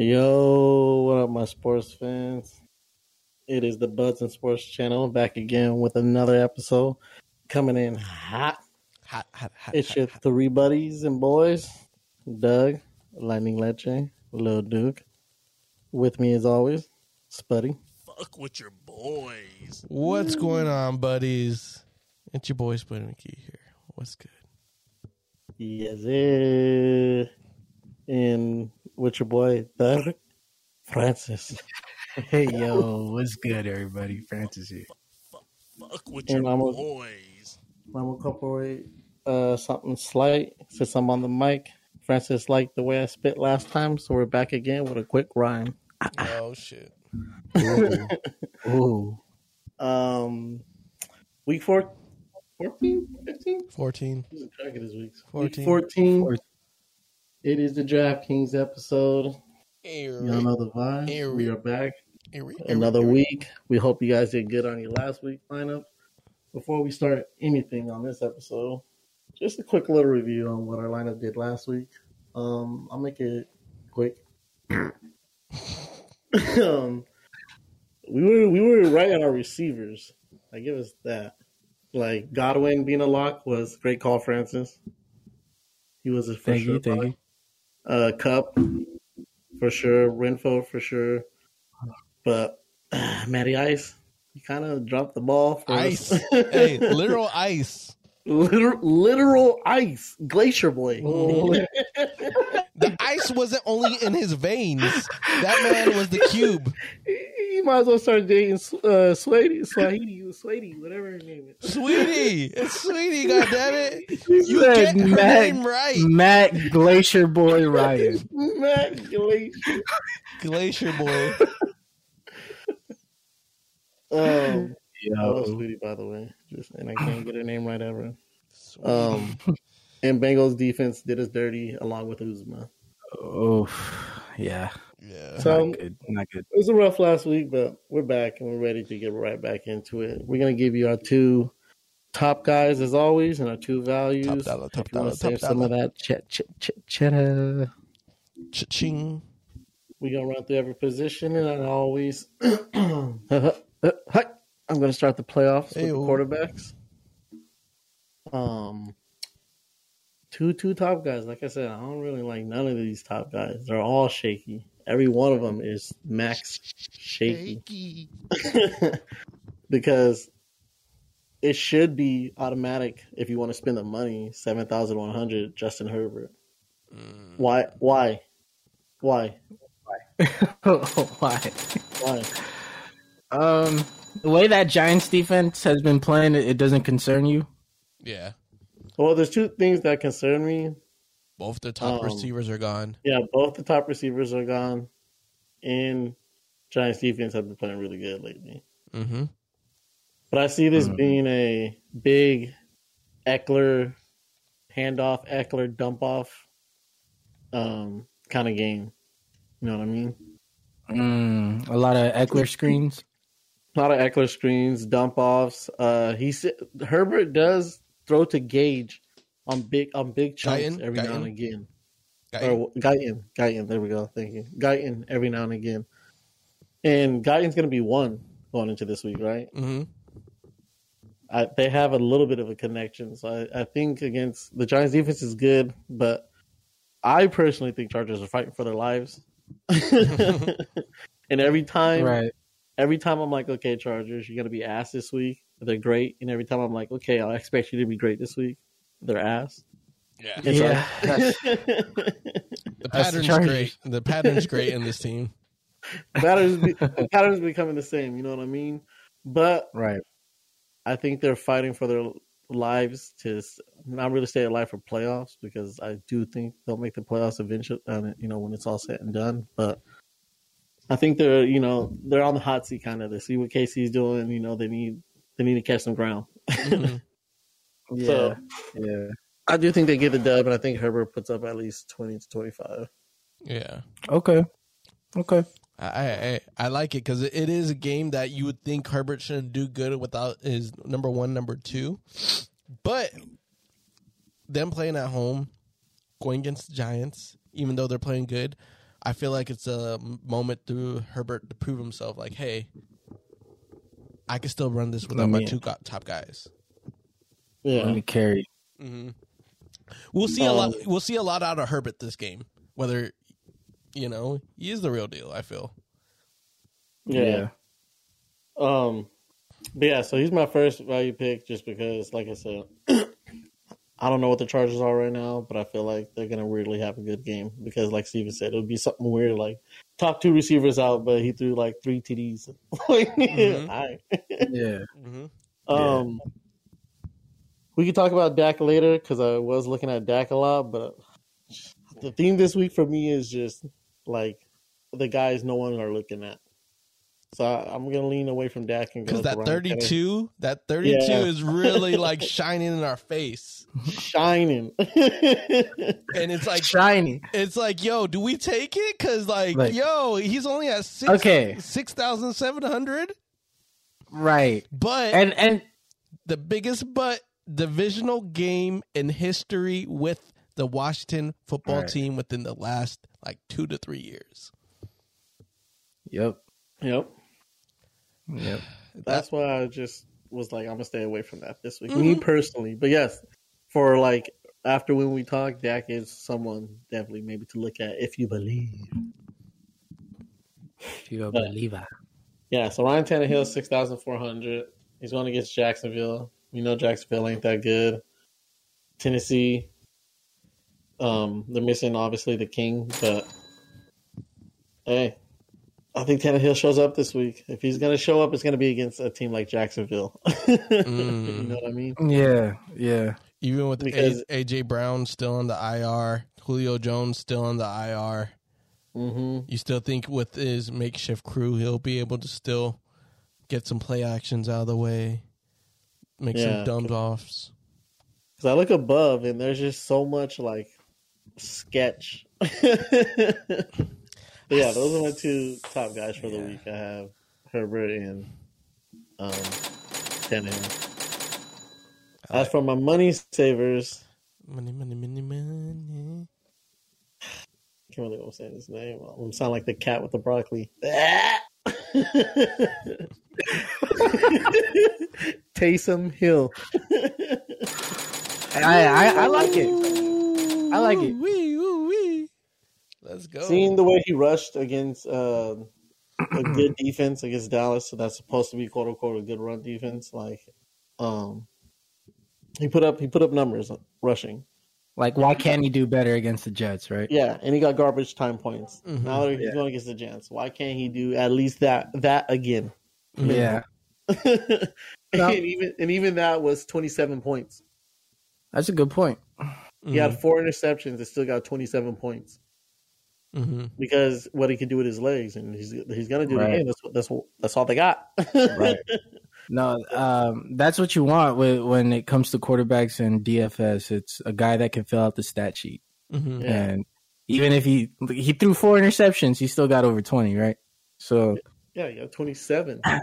Yo, what up, my sports fans? It is the Buds and Sports channel back again with another episode coming in hot. Hot, hot, hot. It's hot, your hot. three buddies and boys Doug, Lightning Leche, Lil Duke. With me, as always, Spuddy. Fuck with your boys. What's going on, buddies? It's your boy Split McKee here. What's good? Yes, eh. And with your boy, Doug, Francis. Hey yo, what's good, everybody? Francis here. Fuck with And your I'm a- boys. I'm gonna incorporate uh, something slight since I'm on the mic. Francis liked the way I spit last time, so we're back again with a quick rhyme. Oh shit. Ooh, Um, week four, 14, 15? Fourteen. Losing track of this week. 14. Week 14. Fourteen. It is the DraftKings episode. Eric. Y'all know the vibe. Eric. We are back. Eric, Eric, Another week. We hope you guys did good on your last week lineup. Before we start anything on this episode, just a quick little review on what our lineup did last week. Um, I'll make it quick. um, we were we were right on our receivers. I give us that. Like Godwin being a lock was a great call, Francis. He was a for thank sure you, thank you. Uh, Cup for sure, Renfrow for sure, but uh, Matty Ice, he kind of dropped the ball. For Ice. hey, literal ice. literal, literal ice, Glacier Boy. The ice wasn't only in his veins. That man was the cube. you might as well start dating uh, Swahili, Swahili, Swahili, whatever her name is. Sweetie. It's sweetie, goddammit. You You said get her Matt, name right. Matt Glacier Boy Ryan. Matt Glacier. Glacier boy. Um, I love Sweetie, by the way, just and I can't get her name right ever. Um, and Bengals defense did us dirty along with Uzma. Oh, yeah, Yeah. So not good, not good. It was a rough last week, but we're back and we're ready to get right back into it. We're gonna give you our two top guys as always, and our two values. Top dollar, top if you want dollar, to save top some of that ch- ch- ch- cheddar, Cha-ching. we're gonna run through every position, and I always, Hi. I'm gonna start the playoffs with the quarterbacks. Um, two two top guys. Like I said, I don't really like none of these top guys. They're all shaky. Every one of them is max shaky. because it should be automatic if you want to spend the money seven thousand one hundred Justin Herbert. Mm. Why? Why? Why? Why? Why? Um, the way that Giants defense has been playing, it, it doesn't concern you. Yeah. Well, there's two things that concern me. Both the top Um, receivers are gone. Yeah, both the top receivers are gone, and Giants defense have been playing really good lately. Mm-hmm. But I see this Mhm. being a big Ekeler handoff, Ekeler dump off um, kind of game. You know what I mean? Mm, a lot of Ekeler screens. A lot of Ekeler screens, dump offs. Uh, he said Herbert does throw to Gage on big on big chunks Guyton? every now and Guyton? again. Got Or Guyton, Guyton. There we go. Thank you, Guyton. Every now and again, and Guyton's going to be one going into this week, right? Mm-hmm. I, they have a little bit of a connection. So I, I think against the Giants defense is good, but I personally think Chargers are fighting for their lives. and every time, Right. every time I'm like, okay, Chargers, you're gonna be ass this week. They're great, and every time I'm like, okay, I expect you to be great this week. They're ass. Yeah. It's Yeah. like- The That's the pattern's great. The pattern's great in this team. patterns, be, patterns becoming the same. You know what I mean? But Right. I think they're fighting for their lives to not really stay alive for playoffs because I do think they'll make the playoffs eventually. Uh, you know, when it's all said and done. But I think they're you know they're on the hot seat kind of. They see what KC's doing. You know, they need they need to catch some ground. Mhm. Yeah. So- yeah. I do think they get the dub, and I think Herbert puts up at least twenty to twenty five. Yeah. Okay. Okay. I I, I like it because it is a game that you would think Herbert shouldn't do good without his number one, number two, but them playing at home, going against the Giants, even though they're playing good, I feel like it's a moment to Herbert to prove himself. Like, hey, I can still run this without my two top guys. Yeah, Let Yeah, me carry. hmm We'll see a lot. Um, We'll see a lot out of Herbert this game. Whether you know he is the real deal. I feel. yeah. Um, but yeah, so he's my first value pick just because, like I said, I don't know what the Chargers are right now, but I feel like they're gonna weirdly have a good game because, like Steven said, it would be something weird like top two receivers out, but he threw like three TDs. like, Mhm. all right. Yeah. Mm-hmm. Um, we can talk about Dak later because I was looking at Dak a lot, but the theme this week for me is just like the guys no one are looking at. So I, I'm gonna lean away from Dak and go Because that Ryan thirty-two, that thirty-two Yeah. is really like shining in our face, shining. and it's like Shiny. it's like, yo, do we take it? Because like, Like- yo, he's only at six, Okay. six thousand seven hundred. Right. But And and the biggest but divisional game in history with the Washington football Right. team within the last like two to three years. yep. yep. Yep. That's why I just was like, I'm gonna stay away from that this week. Mm-hmm. Me personally, but yes, for like after when we talk, Dak is someone definitely maybe to look at if you believe. If You a But- believer. Yeah, so Ryan Tannehill, six thousand four hundred. He's going against Jacksonville. We know Jacksonville ain't that good. Tennessee, um, they're missing obviously the king, but hey, I think Tannehill shows up this week. If he's gonna show up, it's gonna be against a team like Jacksonville. you know what I mean? Yeah. Yeah. Even with Because- A- AJ Brown still on the IR, Julio Jones still on the IR. hmm You still think with his makeshift crew, he'll be able to still get some play actions out of the way, make Yeah. some dump offs. Because I look above and there's just so much like sketch. but yeah, those are my two top guys for the week. I have Herbert and um, Tannehill. I As like- for my money savers, money, money, money, money. I can't really want to say his name. I'm sound like the cat with the broccoli. Taysom Hill. I, I I like it. I like it. Wee. Let's go. Seeing the way he rushed against uh, a good defense against Dallas, so that's supposed to be quote unquote a good run defense. Like, um, he put up he put up numbers rushing. Like, why can't he do better against the Jets? Right. Yeah, and he got garbage time points. Mhm. Now that he's Yeah. going against the Jets, why can't he do at least that that again? Yeah. and No. even and even that was twenty seven points. That's a good point. He had four interceptions and still got twenty seven points hmm because what he can do with his legs, and he's he's gonna do Right. it again. That's what that's what that's all they got. Right. No, um, that's what you want with, when it comes to quarterbacks and DFS. It's a guy that can fill out the stat sheet, hmm Yeah. and even if he he threw four interceptions, he still got over twenty, right? So Yeah, you got twenty seven. uh,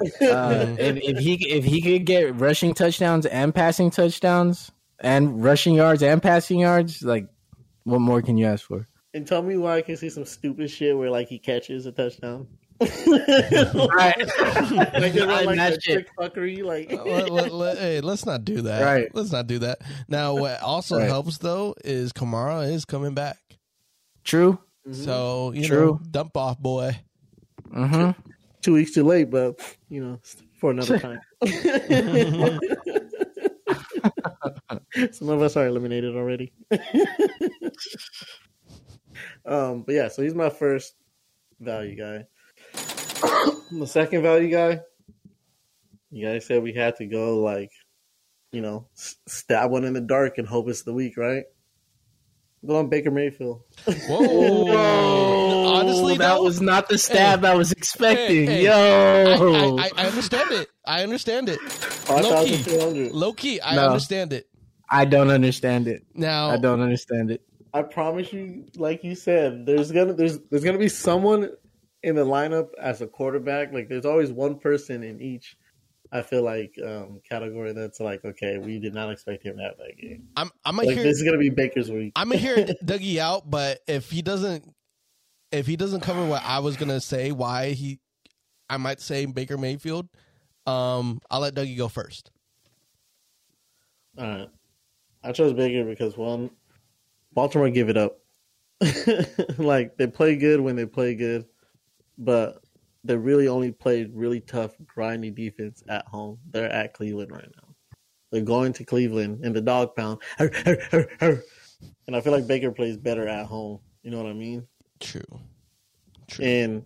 if, if he if he could get rushing touchdowns and passing touchdowns and rushing yards and passing yards, like what more can you ask for? And tell me why I can see some stupid shit where like he catches a touchdown. Right. like they run like That that trick fuckery, like let, let- let- hey, let's not do that. Right. Let's not do that. Now, what also Right. helps though is Kamara is coming back. True. So you True. know, dump off boy. hmm two weeks too late, but you know, for another time. Some of us are eliminated already. Um, but yeah, so he's my first value guy. the second value guy, you guys said we had to go like, you know, s- stab one in the dark and hope it's the week, right? Go on Baker Mayfield. Whoa! Honestly, that though, was not the stab I was expecting. hey, Yo, I, I, I understand it. I understand it. Five Low key. Low key, I No. understand it. I don't understand it. Now, I don't understand it. I promise you, like you said, there's gonna there's there's gonna be someone in the lineup as a quarterback. Like there's always one person in each. I feel like um, category that's like okay, we did not expect him to have that game. I'm I'm gonna Like hear this is gonna be Baker's week. I'm gonna hear Dougie out, but if he doesn't if he doesn't cover what I was gonna say, why he, I might say Baker Mayfield. Um, I'll let Dougie go first. All right. I chose Baker because one, Baltimore give it up. like they play good when they play good, but they really only played really tough, grindy defense at home. They're at Cleveland right now. They're going to Cleveland in the dog pound, and I feel like Baker plays better at home. You know what I mean? True. True. And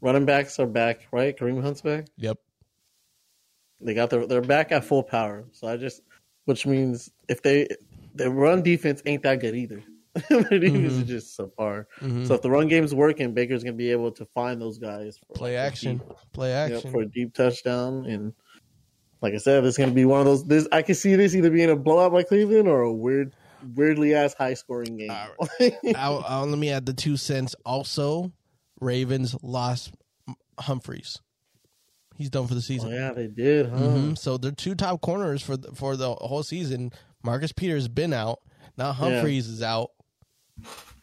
running backs are back, right? Kareem Hunt's back. yep. They got their they're back at full power. So I just which means if they the run defense ain't that good either. Defense is just subpar. Mhm. So if the run game's working, Baker's gonna be able to find those guys for Play like, action. deep- Play action. for a deep touchdown. And like I said, this is gonna be one of those this I can see this either being a blowout by Cleveland or a weird weirdly ass high scoring game. I'll, I'll, let me add the two cents. Also, Ravens lost Humphreys. He's done for the oh season. yeah, they did, huh? hmm So they're two top corners for the, for the whole season. Marcus Peters been out. Now Humphreys is out.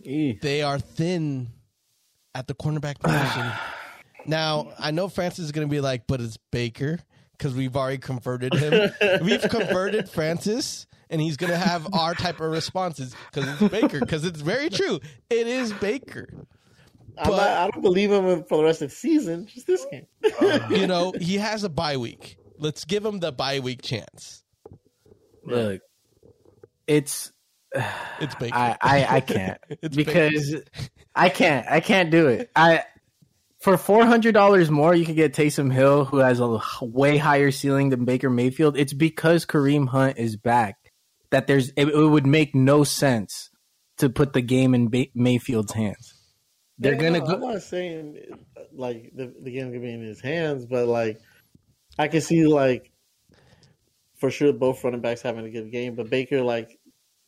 Eeh. They are thin at the cornerback position. now I know Francis is going to be like, but it's Baker because we've already converted him. we've converted Francis, and he's going to have our type of responses because it's Baker. Because it's very true. It is Baker. I'm But- not, I don't believe him for the rest of the season. Just this game. You know, he has a bye week. Let's give him the bye week chance. Look, it's It's Baker. I, I I can't It's because I can't I can't do it. I for four hundred dollars more, you could get Taysom Hill, who has a way higher ceiling than Baker Mayfield. It's because Kareem Hunt is back that there's it, it would make no sense to put the game in ba- Mayfield's hands. They're Yeah, gonna no, go. I'm not saying like the, the game could be in his hands, but like I can see like for sure both running backs having a good game, but Baker like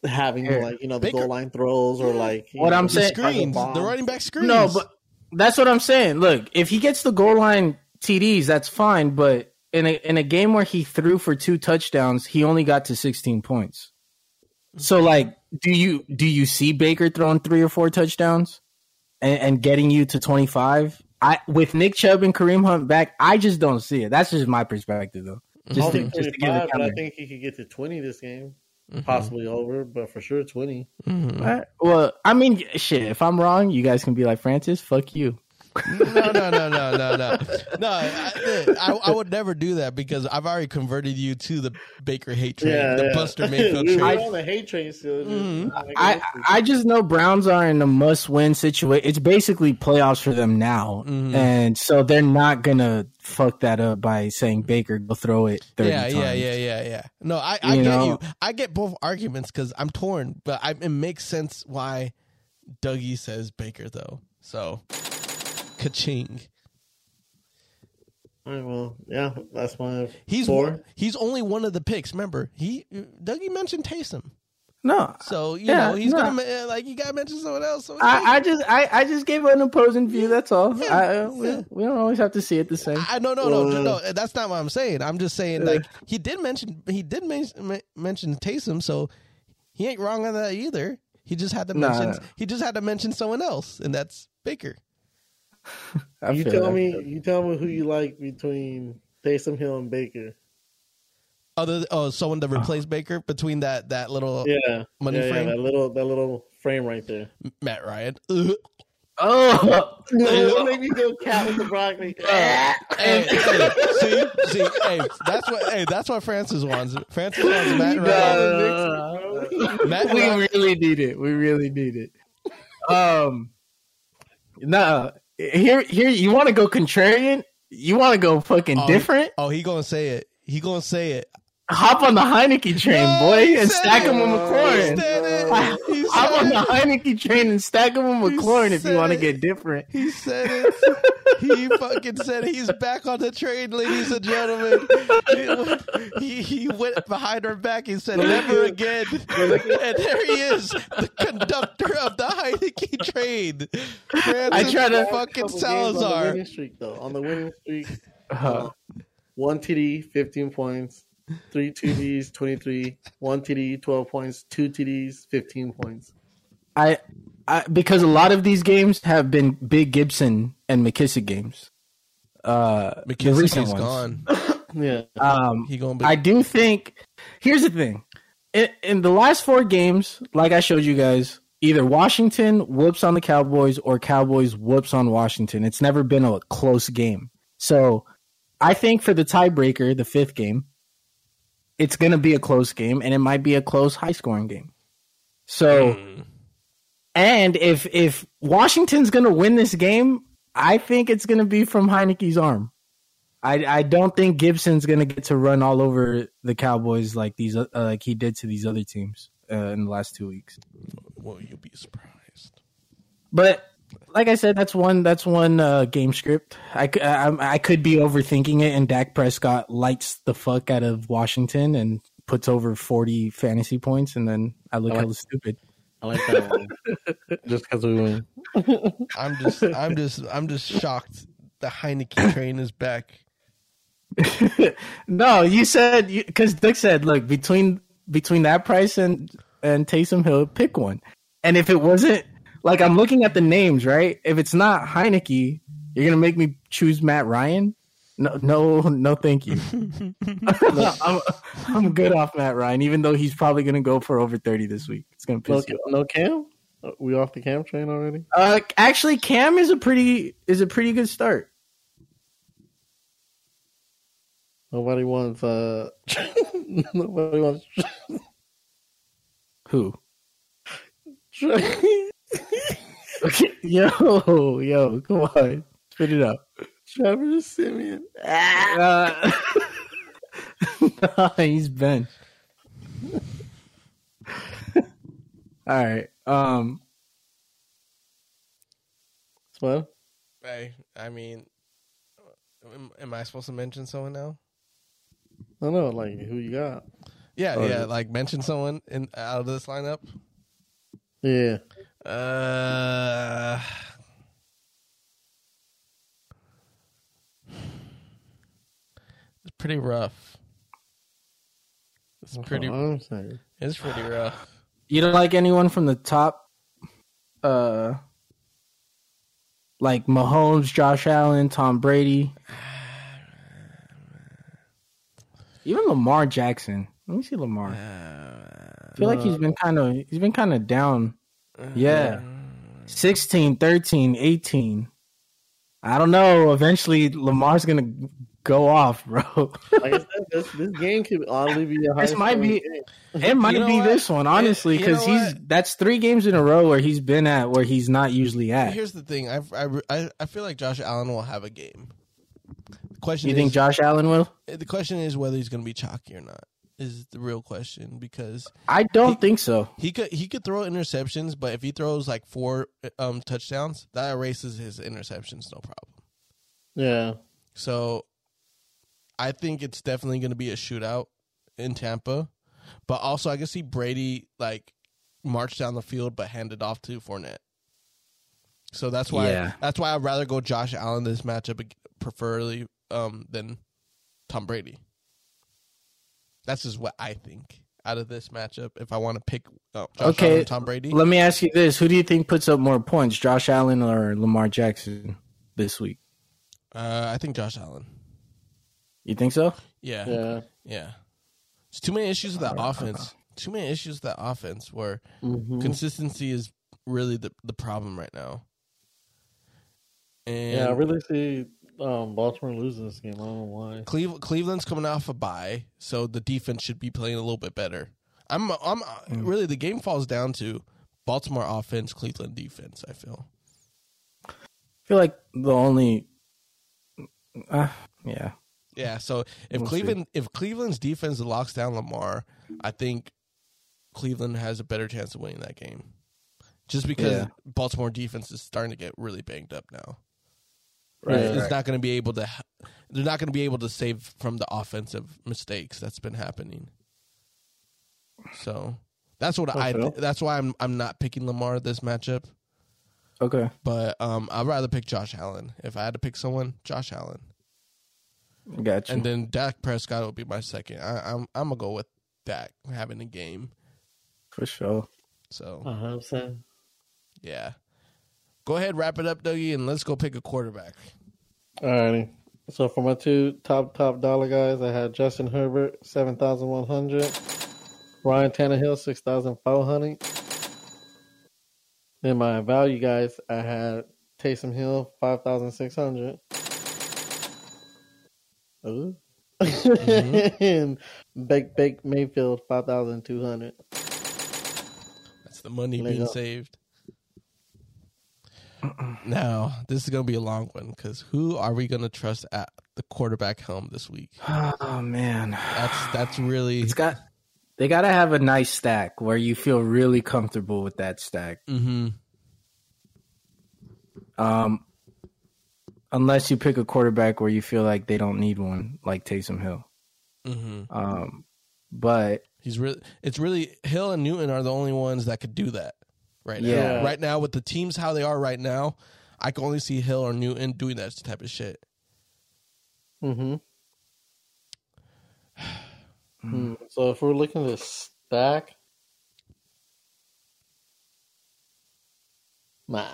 having Here. like you know the Baker- goal line throws or like What know, I'm the saying- screens, bomb. the running back screens. No, but that's what I'm saying. Look, if he gets the goal line TDs, that's fine. But in a in a game where he threw for two touchdowns, he only got to 16 points. So, like, do you do you see Baker throwing three or four touchdowns and, and getting you to 25? I with Nick Chubb and Kareem Hunt back, I just don't see it. That's just my perspective, though. I Just don't to, just to give it but I think he could get to twenty this game, Mhm. possibly over, but for sure twenty. Mhm. Alright, Well, I mean, shit. If I'm wrong, you guys can be like Francis. Fuck you. No, no, no, no, no, no, no. I, I, I would never do that because I've already converted you to the Baker hate train, the Buster Mayfield we, train. We're on the hate train still. Mhm. I I just know Browns are in a must win situation. It's basically playoffs for them now, Mhm. and so they're not gonna fuck that up by saying Baker go throw it thirty yeah, times. yeah, yeah, yeah, yeah. No, I, I You get know? you. I get both arguments because I'm torn, but I, it makes sense why Dougie says Baker though. So, ka-ching. All right, well, yeah, that's my He's four. one, he's only one of the picks. Remember, he Dougie mentioned Taysom, No, so you Yeah, know he's no. gonna like you gotta mention someone else. So I, I just I, I just gave an opposing view. That's all. Yeah, I, uh, we, yeah. we don't always have to see it the same. I no no no Uh, no. That's not what I'm saying. I'm just saying like he did mention he did men- mention Taysom, so he ain't wrong on that either. He just had to Nah. mention he just had to mention someone else, and that's Baker. I You tell that. me, you tell me who you like between Taysom Hill and Baker. Other oh someone to replace Baker between that that little Yeah, Money yeah, yeah, frame? that little that little frame right there. Matt Ryan. Ugh. Oh, No, make me go cat with the broccoli. Hey, hey, see, see, hey, that's what, hey, that's what Francis wants. Francis wants Matt Ryan. Matt we Ryan. really need it. We really need it. Um, no, here, here. You want to go contrarian? You want to go fucking Oh, different? Oh, he gonna say it. He gonna say it. Hop on the Heinicke train, No, boy, he and stack him with He McLaurin. said it. He Hop on said the it. Heinicke train and stack him with He McLaurin if you want to get different. He said it. He fucking said he's back on the train, ladies and gentlemen. He, he went behind her back. He said, "Never again." And there he is, the conductor of the Heinicke train. Francis I try to- fucking Couple games on the Salazar. winning streak though. On the winning streak, Uh, uh, one TD, fifteen points. Three TDs, twenty three. One TD, twelve points. Two TDs, fifteen points. I, I, because a lot of these games have been Big Gibson and McKissic games. Uh, the McKissic recent is ones. gone. Yeah. Um, He gonna be. I do think. Here's the thing: in, in the last four games, like I showed you guys, either Washington whoops on the Cowboys or Cowboys whoops on Washington. It's never been a close game. So, I think for the tiebreaker, the fifth game, it's going to be a close game, and it might be a close, high-scoring game. So, Mm. and if if Washington's going to win this game, I think it's going to be from Heinicke's arm. I I don't think Gibson's going to get to run all over the Cowboys like these uh, like he did to these other teams uh, in the last two weeks. well, you'll be surprised. But like I said, that's one that's one uh, game script. I I could be overthinking it, and Dak Prescott lights the fuck out of Washington and puts over forty fantasy points, and then I look I like- hella stupid. I like that one. Just because we win. I'm just, I'm just, I'm just shocked. The Heinicke train is back. no, you said because Dick said, look between between that price and and Taysom Hill, pick one. And if it wasn't like I'm looking at the names, right? If it's not Heinicke, you're gonna make me choose Matt Ryan. No, no, no, thank you. I'm, I'm good off Matt Ryan, even though he's probably gonna go for over thirty this week. It's gonna No, piss you. off. no Cam? Uh, We off the Cam train already? Uh, actually, Cam is a pretty is a pretty good start. Nobody wants. uh Nobody wants. Who? yo, yo, come on, spit it out. Travis Siemian. Uh, nah, he's Ben. All right. Um. Well, Hey, I mean, am, am I supposed to mention someone now? I don't know. Like, who you got? Yeah, yeah. yeah. Like mention someone in out of this lineup. Yeah. Uh, it's pretty rough. It's That's pretty. I'm saying. It's pretty rough. You don't like anyone from the top? Uh. Like Mahomes, Josh Allen, Tom Brady, even Lamar Jackson. Let me see Lamar. I feel like he's been kind of he's been kind of down. Yeah. 16, 13, 18. I don't know. Eventually Lamar's going to go off, bro. Like I said, this, this game could oddly be a high. This might be- game. it might know be what? this one, honestly, You know cuz he's what? that's 3 games in a row where he's been at where he's not usually at. Here's the thing. I, I, I, I feel like Josh Allen will have a game. The question You is, think Josh Allen will? the question is whether he's going to be chalky or not. Is the real question because I don't think so. he could he could throw interceptions, but if he throws like four um touchdowns, that erases his interceptions, no problem. Yeah. So I think it's definitely going to be a shootout in Tampa. But also, I can see Brady like march down the field, but hand it off to Fournette. So that's why Yeah. that's why I'd rather go Josh Allen this matchup, preferably um, than Tom Brady. That's just what I think out of this matchup. If I want to pick uh, Josh Okay, Allen, Tom Brady, Let me ask you this: Who do you think puts up more points, Josh Allen or Lamar Jackson this week? uh, I think Josh Allen. You think so? Yeah, Yeah. Yeah. There's too many issues with that offense. Too many issues with that offense where Mhm. consistency is really the, the problem right now. And Yeah, I really see um, Baltimore losing this game. I don't know why. Cleve, Cleveland's coming off a bye, so the defense should be playing a little bit better. I'm I'm really the game falls down to Baltimore offense, Cleveland defense, I feel. I feel like the only, uh, yeah, Yeah, so if We'll see. Cleveland if Cleveland's defense locks down Lamar, I think Cleveland has a better chance of winning that game. Just because Yeah. Baltimore defense is starting to get really banged up now. Right. it's not going to be able to they're not going to be able to save from the offensive mistakes that's been happening. So, that's what I Okay. that's why I'm I'm not picking Lamar this matchup, Okay, but um I'd rather pick Josh Allen. If I had to pick someone, Josh Allen. got you. And then Dak Prescott will be my second. I, I'm I'm gonna go with Dak having a game. for sure. So Uh-huh, I'm saying. Yeah. Go ahead, wrap it up, Dougie, and let's go pick a quarterback. Alrighty. So for my two top top dollar guys, I had Justin Herbert seven thousand one hundred, Ryan Tannehill six thousand four hundred. Then my value guys, I had Taysom Hill five thousand six hundred. Ooh. Mm-hmm. and Bake Bake Mayfield five thousand two hundred. That's the money you being saved. Now, this is going to be a long one because who are we going to trust at the quarterback helm this week? Oh man, That's that's really it's got. They gotta have a nice stack where you feel really comfortable with that stack. Mm-hmm. Um, unless you pick a quarterback where you feel like they don't need one, like Taysom Hill. Mm-hmm. Um, but He's really it's really Hill and Newton are the only ones that could do that right now. Yeah. Right now with the teams how they are right now, I can only see Hill or Newton doing that type of shit. Mm-hmm. Hmm, So if we're looking to stack, nah.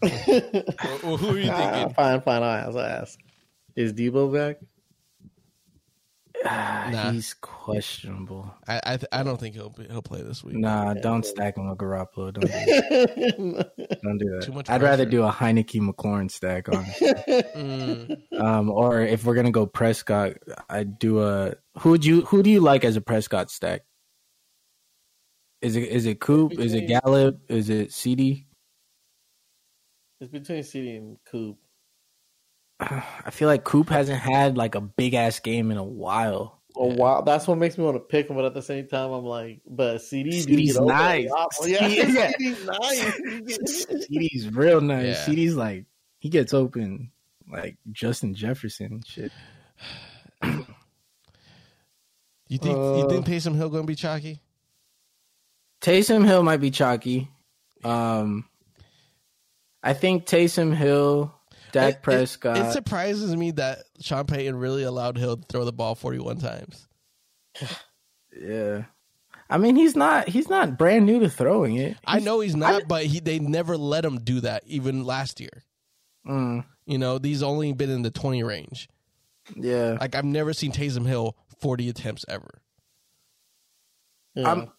Well, who are you thinking? fine, fine. I'll ask. I'll ask. Is Deebo back? Nah. he's questionable. I I, th- I don't think he'll be, he'll play this week. Nah, don't stack him with Garoppolo. Don't do that. Don't do that. Too much I'd rather do a Heinicke McLaurin stack on. Mm, um, or if we're gonna go Prescott, I'd do a. Who would you? Who do you like as a Prescott stack? Is it is it Coop? Is it Gallup? Is it CD? it's between CD and Coop. I feel like Coop hasn't had like a big ass game in a while. Oh wow, that's what makes me want to pick him. But at the same time, I'm like, but CD, do CD's get open. nice. Yeah, Yeah. CD's nice. CD's real nice. Yeah. CD's like he gets open like Justin Jefferson shit. you think you Uh, think Taysom Hill going to be chalky? Taysom Hill might be chalky. Um, I think Taysom Hill, Dak It- it- Prescott. It, surprises me that Sean Payton really allowed Hill to throw the ball 41 times. yeah, I mean he's not he's not brand new to throwing it. I know he's not, but he they never let him do that even last year. Mm, You know, these only been in the 20 range. yeah, Like I've never seen Taysom Hill 40 attempts ever. Yeah. I'm-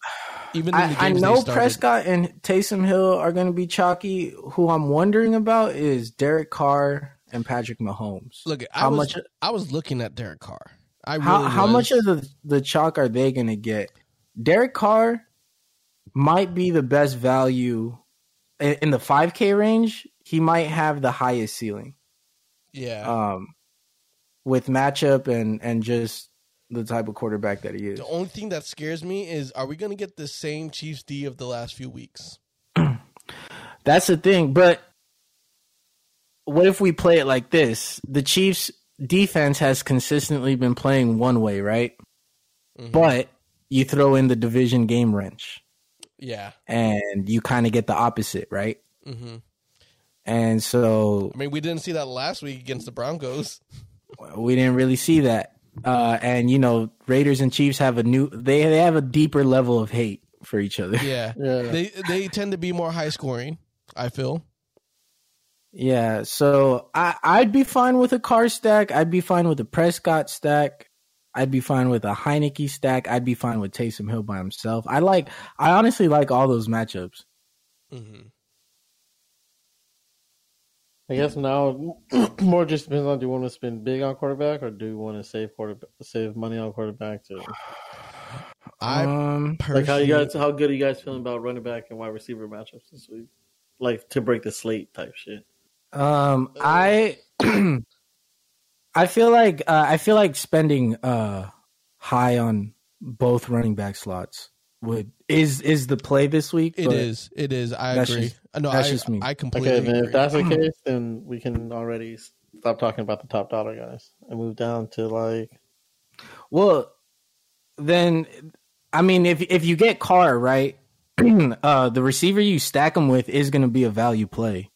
Even I, I know. Prescott and Taysom Hill are going to be chalky. Who I'm wondering about is Derek Carr and Patrick Mahomes. Look, I How was much- I was looking at Derek Carr. I how really how was. much of the the chalk are they going to get? Derek Carr might be the best value in, in the 5K range. He might have the highest ceiling. yeah. um, with matchup and and just the type of quarterback that he is. the only thing that scares me is are we going to get the same Chiefs D of the last few weeks? That's the thing. But what if we play it like this? The Chiefs defense has consistently been playing one way, right? Mhm. But you throw in the division game wrench yeah. and you kind of get the opposite, right? hmm And so I mean, we didn't see that last week against the Broncos. we didn't really see that. Uh, and you know, Raiders and Chiefs have a new they they have a deeper level of hate for each other. Yeah. Yeah. They they tend to be more high scoring, I feel. Yeah, so I I'd be fine with a Carr stack. I'd be fine with a Prescott stack. I'd be fine with a Heinicke stack. I'd be fine with Taysom Hill by himself. I like I honestly like all those matchups. hmm I guess now more just depends on do you want to spend big on quarterback or do you want to save quarterback save money on quarterback too? I um Like how you guys how good are you guys feeling about running back and wide receiver matchups this week? Like to break the slate type shit. um I I feel like uh, I feel like spending uh high on both running back slots would is is the play this week. It is. It is. I That's agree. just- no, that's I, just me. I completely Okay, man. agree. If that's the case, then we can already stop talking about the top dollar guys and move down to like Well, then I mean, if if you get Carr right, uh, the receiver you stack him with is going to be a value play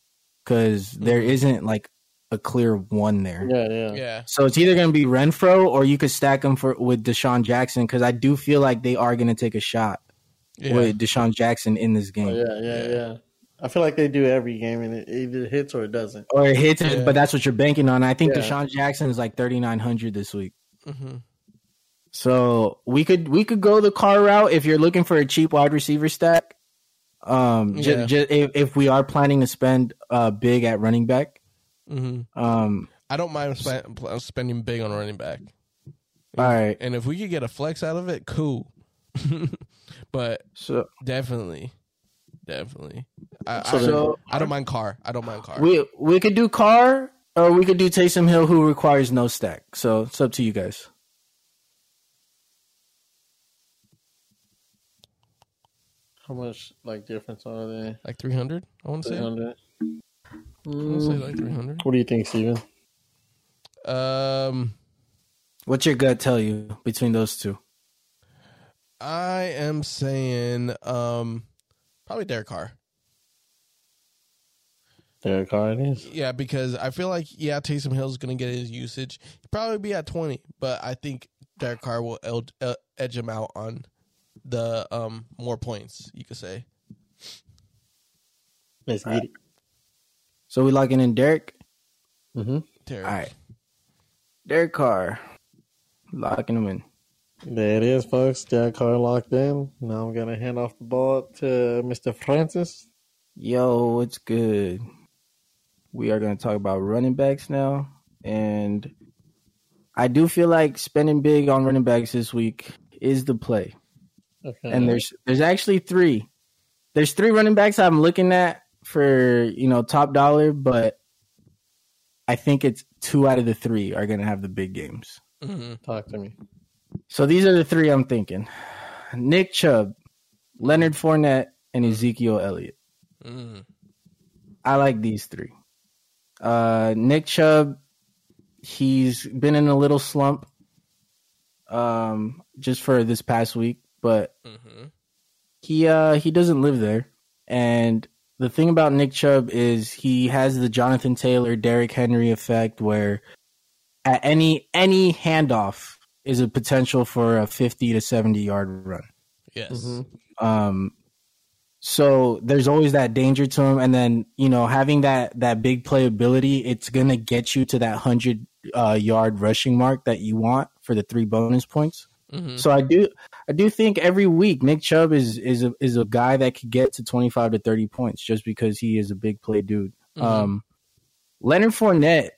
because there isn't like a clear one there. yeah, yeah. yeah. So it's either going to be Renfrow or you could stack him for with Deshaun Jackson because I do feel like they are going to take a shot Yeah. with Deshaun Jackson in this game. Oh, yeah, yeah, yeah. I feel like they do every game, and it either hits or it doesn't. or it hits, Yeah. but that's what you're banking on. I think Yeah. Deshaun Jackson is like 3,900 this week. hmm So we could we could go the Carr route if you're looking for a cheap wide receiver stack. Um, ju- Yeah. ju- if, if we are planning to spend uh big at running back, hmm um, I don't mind sp- spending big on running back. all right. And if we could get a flex out of it, cool. but So definitely, definitely. I, So I, then- I don't mind Carr. I don't mind Carr. we we could do Carr or we could do Taysom Hill, who requires no stack. So it's up to you guys. How much like difference are they? like three hundred. I want to say. I 300? say like three hundred. What do you think, Steven? Um, What's your gut tell you between those two? I am saying um, probably Derek Carr. Derek Carr it is. Yeah, because I feel like yeah, Taysom Hill's gonna get his usage. He'd probably be at twenty, but I think Derek Carr will el- uh, edge him out on the um more points. You could say. Let's get it. So we locking in Derek. Mm-hmm. Derek. All right, Derek Carr, locking him in. There it is, folks. Derek Carr locked in. Now I'm gonna hand off the ball to Mr. Francis. Yo, what's good? We are going to talk about running backs now. And I do feel like spending big on running backs this week is the play. Okay. And there's there's actually three. There's three running backs I'm looking at for, you know, top dollar, but I think it's two out of the three are going to have the big games. hmm talk to me. So these are the three I'm thinking. Nick Chubb, Leonard Fournette, and Ezekiel Elliott. hmm I like these three. Uh, Nick Chubb, he's been in a little slump, um, just for this past week, but hmm he uh he doesn't live there. And the thing about Nick Chubb is he has the Jonathan Taylor, Derrick Henry effect, where at any any handoff is a potential for a fifty to seventy yard run. Yes. Mhm. Um, so there's always that danger to him, and then you know having that that big playability, it's gonna get you to that hundred uh, yard rushing mark that you want for the three bonus points. Hmm So I do I do think every week Nick Chubb is is a, is a guy that could get to twenty five to thirty points just because he is a big play dude. Mhm. Um, Leonard Fournette.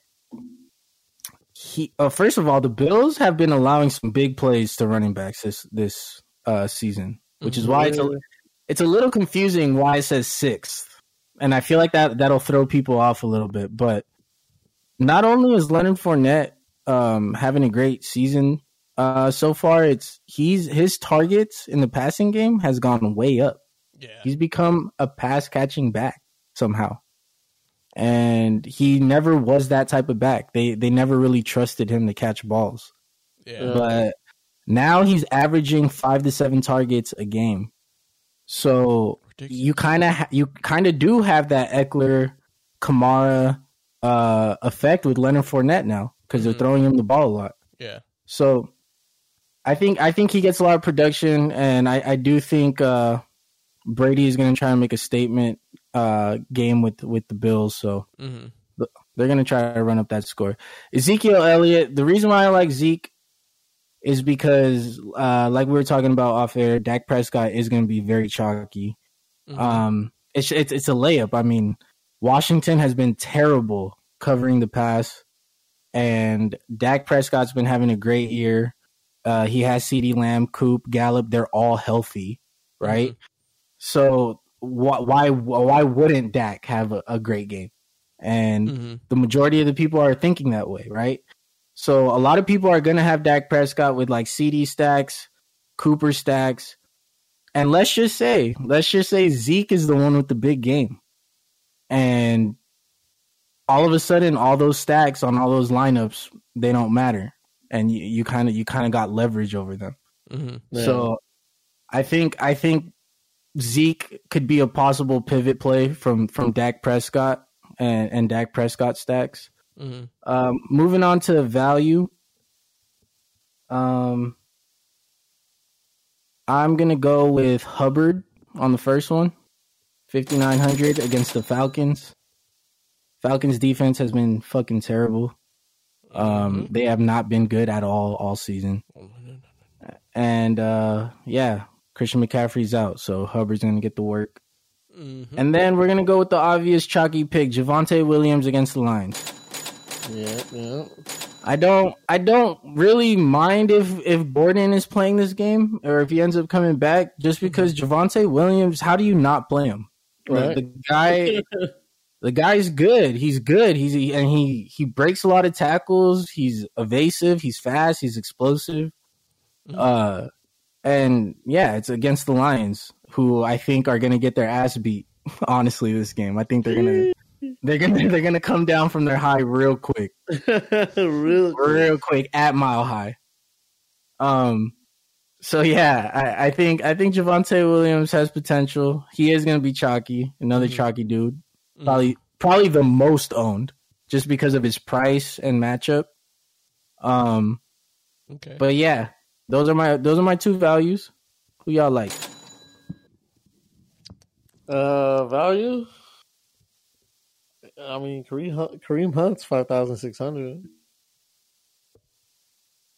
He uh, first of all, the Bills have been allowing some big plays to running backs this this uh, season, which is why it's a, it's a little confusing why it says sixth, and I feel like that that'll throw people off a little bit. But not only is Leonard Fournette um, having a great season uh, so far, it's he's his targets in the passing game has gone way up. Yeah. He's become a pass catching back somehow. And he never was that type of back. They they never really trusted him to catch balls. Yeah. But now he's averaging 5 to 7 targets a game. So Ridiculous. you kind of ha- you kind of do have that Ekeler Kamara uh effect with Leonard Fournette now cuz Mhm. they're throwing him the ball a lot. Yeah. So I think I think he gets a lot of production, and I, I do think uh, Brady is going to try and make a statement uh, game with with the Bills. So hmm they're going to try to run up that score. Ezekiel Elliott. The reason why I like Zeke is because, uh, like we were talking about off air, Dak Prescott is going to be very chalky. Mm-hmm. Um, it's, it's it's a layup. I mean, Washington has been terrible covering the pass, and Dak Prescott's been having a great year. Uh, he has C.D. Lamb, Coop, Gallup. They're all healthy, right? So why why why wouldn't Dak have a, a great game? And hmm the majority of the people are thinking that way, right? So a lot of people are going to have Dak Prescott with like CD stacks, Cooper stacks. And let's just say, let's just say Zeke is the one with the big game. And all of a sudden all those stacks on all those lineups, they don't matter. And you, you kind of you kind of got leverage over them. hmm Yeah. So I think I think Zeke could be a possible pivot play from from Dak Prescott and, and Dak Prescott stacks. hmm Um, moving on to value. Um, I'm gonna go with Hubbard on the first one. 5900 against the Falcons. Falcons defense has been fucking terrible. Um, they have not been good at all all season. And uh, yeah, Christian McCaffrey's out, so Hubbard's gonna get the work. Mm-hmm. And then we're gonna go with the obvious chalky pick, Javonte Williams against the Lions. Yeah, yeah. I don't I don't really mind if if Gordon is playing this game or if he ends up coming back just because Javonte Williams, how do you not play him? Right. The, guy the guy's good. He's good. He's he, and he he breaks a lot of tackles. He's evasive, he's fast, he's explosive. Uh and yeah, it's against the Lions who I think are going to get their ass beat honestly this game. I think they're going to they're going to they're to come down from their high real quick Real real quick at mile high. Um, so yeah, I, I think I think Javonte Williams has potential. He is going to be chalky, another chalky dude, probably probably the most owned, just because of his price and matchup. Um, Okay. but yeah, those are my those are my two values. Who y'all like? Uh, value. I mean, Kareem Hunt, Kareem Hunt's five thousand six hundred.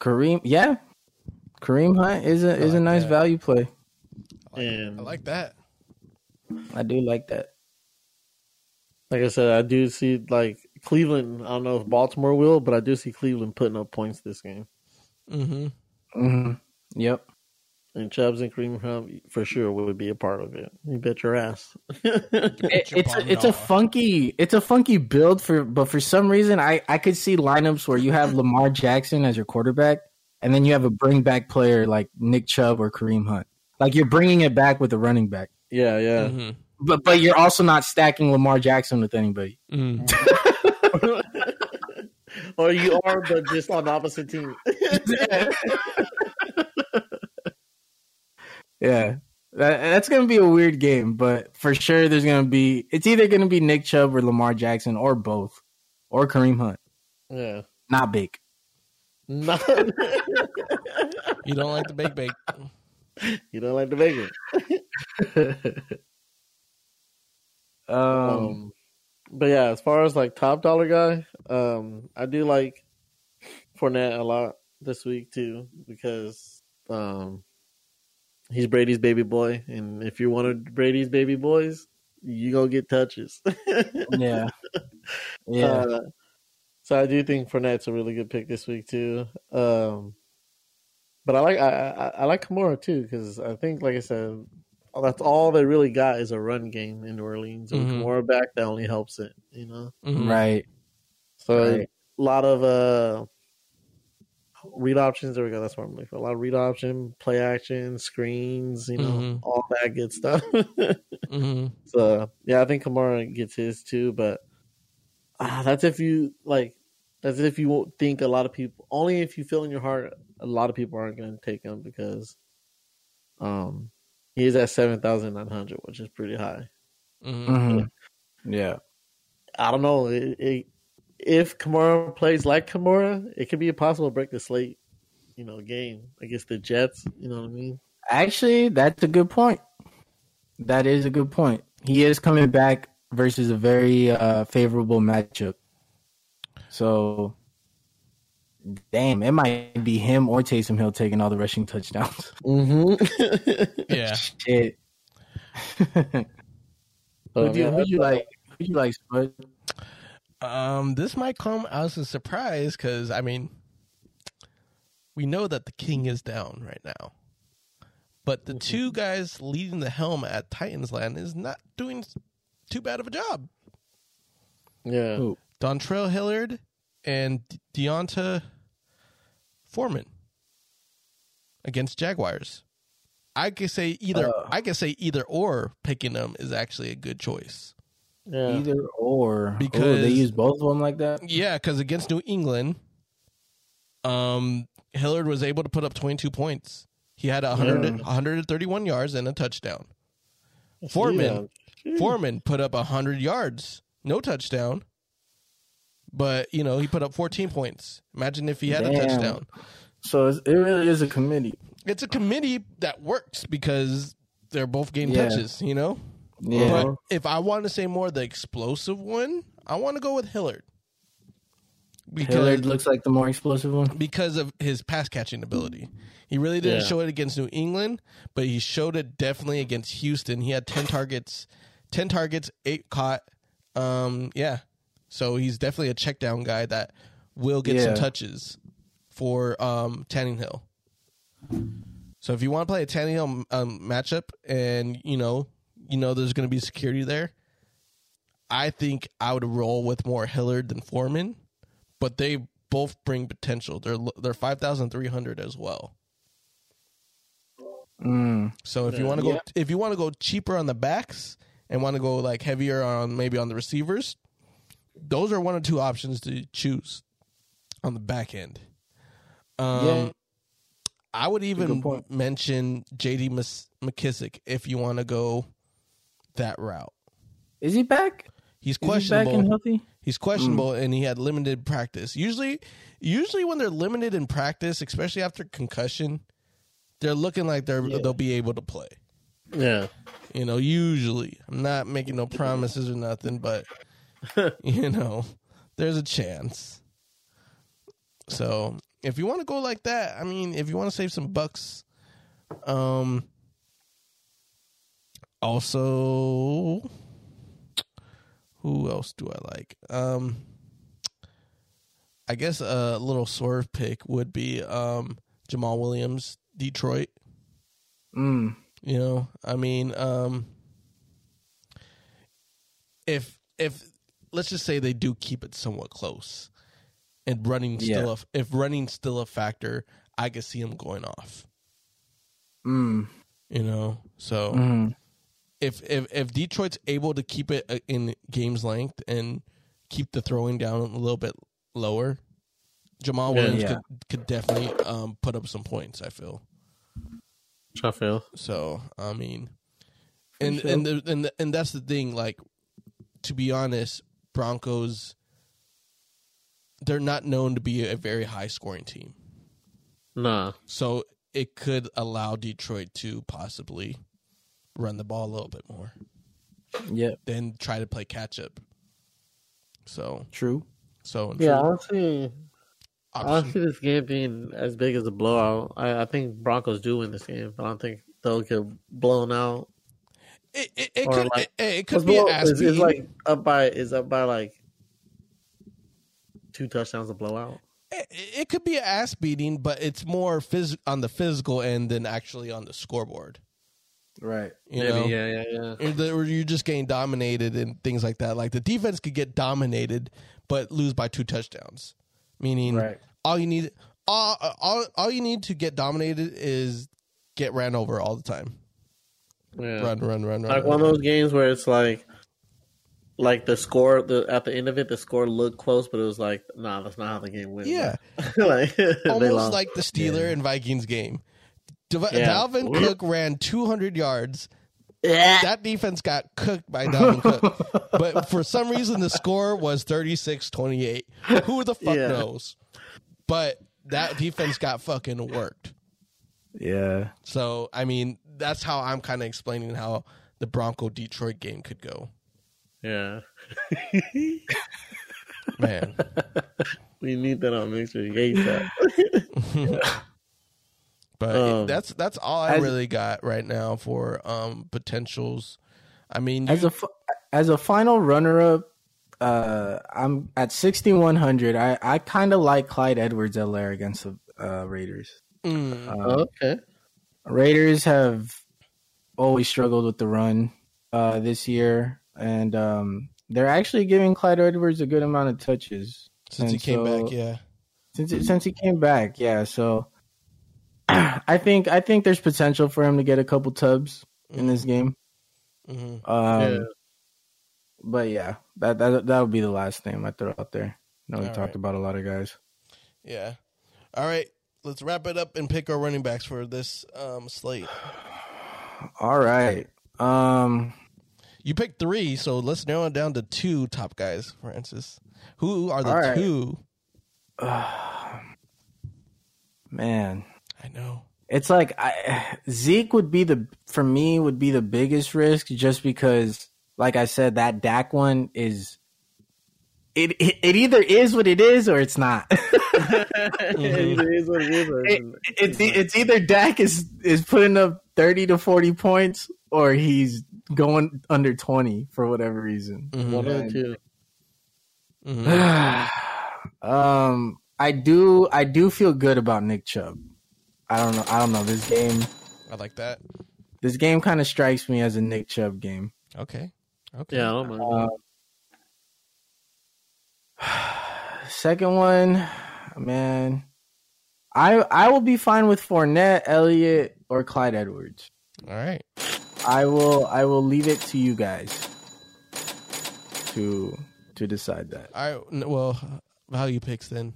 Kareem, yeah, Kareem Hunt is a is a nice that. value play. And I like that. I do like that. Like I said, I do see like Cleveland. I don't know if Baltimore will, but I do see Cleveland putting up points this game. Mm-hmm. hmm Yep. And Chubbs and Kareem Hunt for sure would be a part of it. You bet your ass. It- your it's a, it's a funky it's a funky build for but for some reason I I could see lineups where you have Lamar Jackson as your quarterback and then you have a bring back player like Nick Chubb or Kareem Hunt. Like you're bringing it back with a running back. yeah, yeah. Mm-hmm. But but you're also not stacking Lamar Jackson with anybody. Mm-hmm. or you are, but just on the opposite team. Yeah. That, that's going to be a weird game, but for sure there's going to be it's either going to be Nick Chubb or Lamar Jackson or both or Kareem Hunt. yeah. Not big. Not, You don't like the bake bake. you don't like the bacon. Um, Um, but yeah, as far as like top dollar guy, um, I do like Fournette a lot this week too because um, he's Brady's baby boy, and if you're one of Brady's baby boys, you gonna get touches. yeah. Yeah. Uh, so I do think Fournette's a really good pick this week too. Um, but I like I, I, I like Kamara too because I think, like I said, that's all they really got is a run game in New Orleans. And with Mhm. Kamara back, that only helps it, you know. Mhm. Right. So Right. a lot of uh read options. There we go. That's what I'm looking for. A lot of read option, play action, screens, you know, Mhm. all that good stuff. Mm-hmm. so yeah, I think Kamara gets his too, but ah, that's if you like. That's if you won't think a lot of people. Only if you feel in your heart, a lot of people aren't going to take him because, um, he is at seven thousand nine hundred, which is pretty high. Mm-hmm. Mhm. Yeah. I don't know. It, it, if Kamara plays like Kamara, it could be a possible break the slate, you know, game against the Jets. You know what I mean? Actually, that's a good point. That is a good point. He is coming back versus a very uh, favorable matchup. So, damn, it might be him or Taysom Hill taking all the rushing touchdowns. Mm-hmm. Yeah. Shit. Oh, who do you, who you like? Who you like, Spud? Um, this might come as a surprise because I mean, we know that the king is down right now, but the two guys leading the helm at Titans Land is not doing too bad of a job. yeah. Who? Dontrell Hilliard and D'Onta Foreman against Jaguars. I could say either. Uh. I could say either or. Picking them is actually a good choice. Yeah. Either or. Because- oh, they use both of them like that? Yeah, because against New England, um, Hilliard was able to put up 22 points. He had 100, Yeah. 131 yards and a touchdown. Foreman, Yeah. Foreman put up 100 yards, no touchdown. But, you know, he put up 14 points. Imagine if he had a touchdown. So it really is a committee. It's a committee that works because they're both getting Yeah. touches, you know? Yeah. But if I want to say more the explosive one, I want to go with Hilliard. Because Hilliard looks like the more explosive one. because of his pass catching ability. He really didn't Yeah. show it against New England, but he showed it definitely against Houston. He had 10 targets, 10 targets, 8 caught. Um yeah. So he's definitely a check down guy that will get some touches for um Tannehill. So if you want to play a Tannehill um, matchup and you know, you know there's going to be security there, I think I would roll with more Hilliard than Foreman, but they both bring potential. They're they're five thousand three hundred as well. Mm. So if you want to go Yeah. if you want to go cheaper on the backs and want to go like heavier on maybe on the receivers, those are one or two options to choose on the back end. Um, Yeah. I would even mention JD Mis- McKissic if you want to go that route. Is he back? He's Is he back questionable. and healthy? He's questionable, and he had limited practice. Usually, usually when they're limited in practice, especially after concussion, they're looking like they're Yeah. they'll be able to play. Yeah. You know, usually I'm not making no promises or nothing, but you know, there's a chance. So if you want to go like that, I mean, if you want to save some bucks, um, also, who else do I like? Um, I guess a little swerve pick would be um Jamaal Williams, Detroit. Mm. You know, I mean, um, if if let's just say they do keep it somewhat close, and running still Yeah. a, if running still a factor, I could see him going off. Mm. You know, so Mm. if if if Detroit's able to keep it uh, in game's length and keep the throwing down a little bit lower, Jamaal Yeah. Williams Yeah. could could definitely um put up some points. I feel. I feel. So I mean, and sure. and the, and the, and that's the thing. Like, to be honest, Broncos, they're not known to be a very high scoring team. Nah. So it could allow Detroit to possibly run the ball a little bit more, Yeah. then try to play catch up. So True. so Yeah, I don't see. I don't see this game being as big as a blowout. I, I think Broncos do win this game, but I don't think they'll get blown out. It, it, it could like- it, it could be an ass is, is beating. like up by is up by like two touchdowns a blowout. it, it could be an ass beating, but it's more phys- on the physical end than actually on the scoreboard. Right. You know, yeah, yeah, yeah. Or the- or you're just getting dominated and things like that. Like the defense could get dominated, but lose by two touchdowns. Meaning, Right. all you need, all, all, all you need to get dominated is get ran over all the time. Yeah. Run, run, run, run. Like run. one of those games where it's like, like the score, the at the end of it, the score looked close, but it was like, nah, that's not how the game went. Yeah. like they Almost like the Steeler and Vikings game. Dev- Yeah. Dalvin Cook ran 200 yards. That defense got cooked by Dalvin Cook. But for some reason, the score was 36 28. Who the fuck Yeah. knows? But that defense got fucking worked. Yeah. So, I mean, that's how I'm kind of explaining how the Bronco Detroit game could go. yeah. Man. We need that on mixer. ASAP. But Um, that's that's all I as- really got right now for um potentials. I mean, As you- a as a final runner up, uh, I'm at 6100. I I kind of like Clyde Edwards-Helaire against the uh, Raiders. mm, Uh, okay. Raiders have always struggled with the run uh, this year, and um, they're actually giving Clyde Edwards a good amount of touches since he came so- back, yeah. since since he came back. Yeah, so I think I think there's potential for him to get a couple tubs in this game. hmm Um, Yeah. But yeah, that that that would be the last name I throw out there. No, we All talked right. about a lot of guys. Yeah. All right, let's wrap it up and pick our running backs for this um slate. All right. Um, You picked three, so let's narrow it down to two top guys, Francis. Who are the right. two? man, I know. It's like I, Zeke would be the for me would be the biggest risk just because, like I said, that Dak one is. It, it, it either is what it is or it's not. it is what it is. it, it's- it's either Dak is is putting up thirty to forty points or he's going under twenty for whatever reason. Mhm. one of the two. Mhm. um, I do I do feel good about Nick Chubb. I don't know. I don't know. This game I like that. this game kind of strikes me as a Nick Chubb game. Okay. Okay. Yeah, I don't mind. Uh, second one, man, I I will be fine with Fournette, Elliott, or Clyde Edwards. All right. I will I will leave it to you guys to to decide that. All right. Well, value picks then.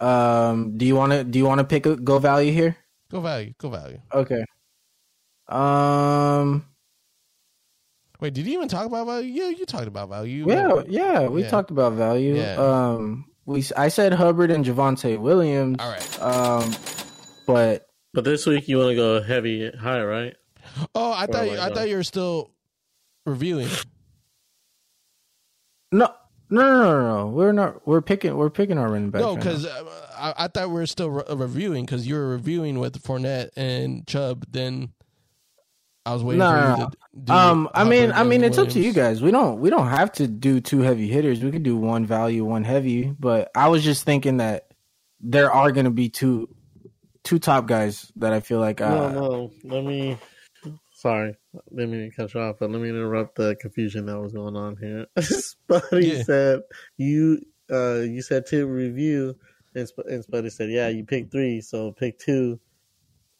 Um, do you want to do you want to pick a go value here? Go value. Go value. Okay. Um. Wait, did you even talk about value? Yeah, you talked about value. Yeah, yeah, we Yeah. talked about value. Yeah. Um, we I said Hubbard and Javonte Williams. All right. Um, but But this week you want to go heavy high, right? Oh, I thought you, I thought you were still reviewing. no, no, no, no, no. We're not. We're picking. We're picking our running back. No, because uh, I, I thought we were still re- reviewing because you were reviewing with Fournette and Chubb. Then I was waiting No, for no, you to do um, I mean, I mean, and it's up to you guys. We don't. We don't have to do two heavy hitters. We could do one value, one heavy. But I was just thinking that there are going to be two, two top guys that I feel like. Uh, no, no. Let me. Sorry, let me cut you off, but let me interrupt the confusion that was going on here. Spuddy Yeah. said you. Uh, you said to review, and, Sp- and Spuddy said, "Yeah, you picked three, so pick two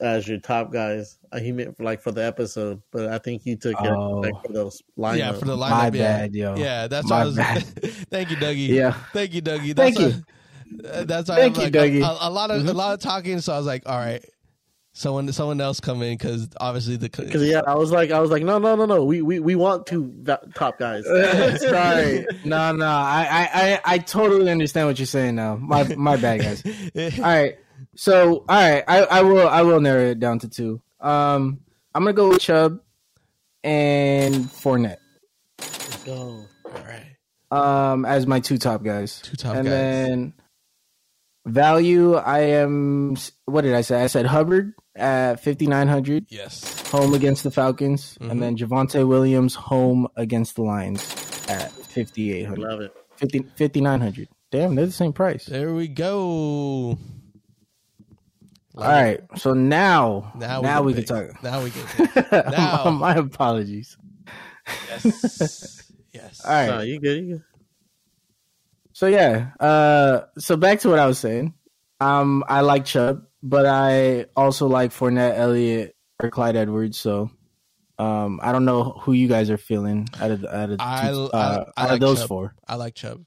as your top guys." Uh, he meant for, like for the episode, but I think you took it Oh. like for those lineups. Yeah, for the lineup. My yeah. bad, yo. Yeah, that's My why I was. bad. thank you, Dougie. Yeah. thank you, Dougie. Thank That's you. uh, that's why Thank I'm you, like, Dougie. A, a lot of a lot of talking, so I was like, all right, someone someone else come in because obviously the Because yeah, I was like, I was like, no, no, no, no. We we, we want two va- top guys. Sorry. No, no. I, I, I, I totally understand what you're saying now. My, my bad, guys. All right. So, all right. I, I will, I will narrow it down to two. Um, I'm gonna go with Chubb and Fournette. Let's go. all right, Um, as my two top guys. two top guys. and guys. then value, I am. What did I say? I said Hubbard at 5900, yes, home against the Falcons, Mhm. and then Javonte Williams home against the Lions at 5800. Love it. 50, 5900 Damn, they're the same price. there we go. All right, so now, now now, we, pick. can talk. Now we can. Now. My apologies. Yes, yes. All right, Nah, you good? You good? so yeah, uh, so back to what I was saying. Um, I like Chubb, but I also like Fournette, Elliott, or Clyde Edwards. So, um, I don't know who you guys are feeling out of out of, the I- two, I- uh, I out like of those Chubb. four. I like Chubb.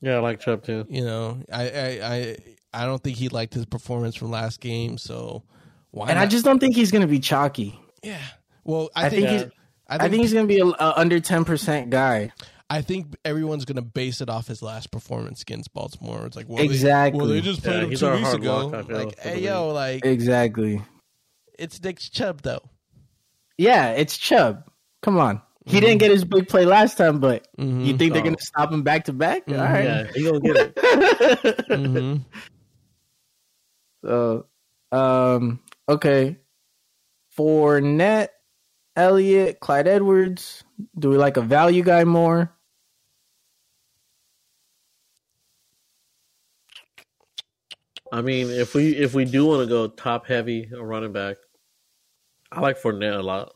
Yeah, I like Chubb too. You know, I I I, I don't think he liked his performance from last game, so why? And not? I just don't think he's going to be chalky. yeah. Well, I, I think, think he's- I I think think he's going to be a, a under ten percent guy. I think everyone's gonna base it off his last performance against Baltimore. It's like well, Exactly. They, well, they just played Yeah, him two weeks ago. lock, feel, like, for hey yo, like Exactly. it's Nick Chubb though. Yeah, it's Chubb. Come on. He didn't get his big play last time, but Mhm. you think they're Oh. going to stop him back to back? All right. Yeah, he gonna get it. Mhm. So, um, okay. Fournette, Elliott, Clyde Edwards, do we like a value guy more? I mean, if we if we do want to go top heavy or running back, I like Fournette a lot.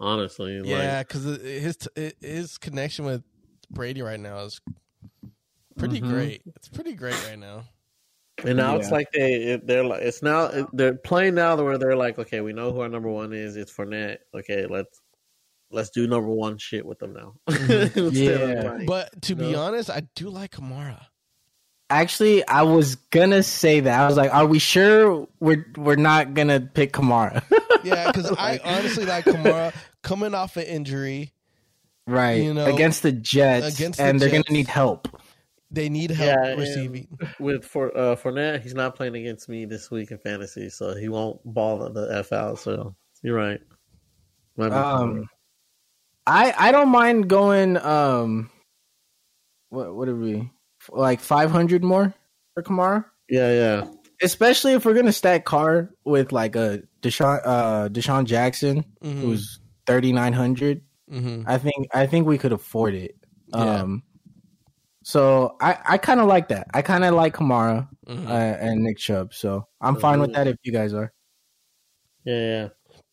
Honestly, Yeah, like, because his his connection with Brady right now is pretty Mhm. great. It's pretty great right now. And now it's like they they're like it's now they're playing now where they're like, okay, we know who our number one is. It's Fournette. Okay, let's let's do number one shit with them now. Mm-hmm. Yeah. like- But to be No. honest, I do like Kamara. Actually, I was gonna say that. I was like, "Are we sure we're we're not gonna pick Kamara?" Yeah, because I honestly like Kamara coming off an injury. right You know, against the Jets, against the and they're gonna need help. They need help Yeah, receiving. With for uh, Fournette, he's not playing against me this week in fantasy, so he won't ball the f out. So you're right. My bad. Um, I I don't mind going. Um, what what are we like five hundred more for Kamara? yeah, yeah. Especially if we're gonna stack Carr with like a DeSean uh DeSean Jackson Mhm. who's thirty nine hundred. Mhm. I think I think we could afford it. Yeah. Um, so I I kind of like that. I kind of like Kamara Mhm. uh, and Nick Chubb. So I'm fine with that if you guys are. Yeah, yeah.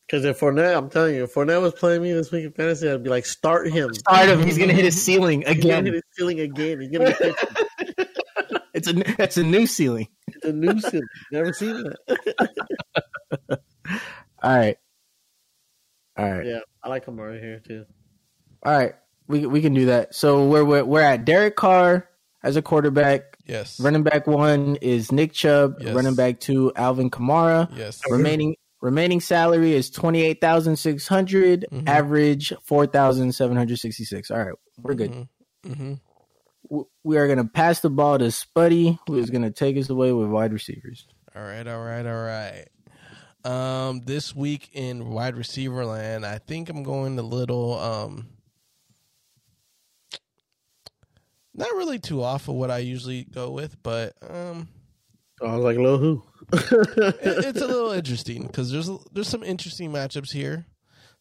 Because if Fournette, I'm telling you, if Fournette was playing me this week in fantasy, I'd be like, start him. Start him. He's gonna hit his ceiling He's gonna hit again. his ceiling again. He's gonna get. It's a it's a new ceiling. It's a new ceiling. Never seen that. All right. All right. yeah, I like Kamara here too. All right. We we can do that. So we're we're, we're at Derek Carr as a quarterback. Yes. Running back one is Nick Chubb. Yes. Running back two Alvin Kamara. Yes. Remaining remaining salary is twenty eight thousand six hundred. Mhm. Average four thousand seven hundred sixty six. All right, we're good. Mm-hmm. W- We are gonna pass the ball to Spuddy, who is gonna take us away with wide receivers. All right, all right, all right. Um, this week in wide receiver land, I think I'm going a little um not really too off of what I usually go with, but um I was like, "Lo who?" it- it's a little interesting because there's there's some interesting matchups here.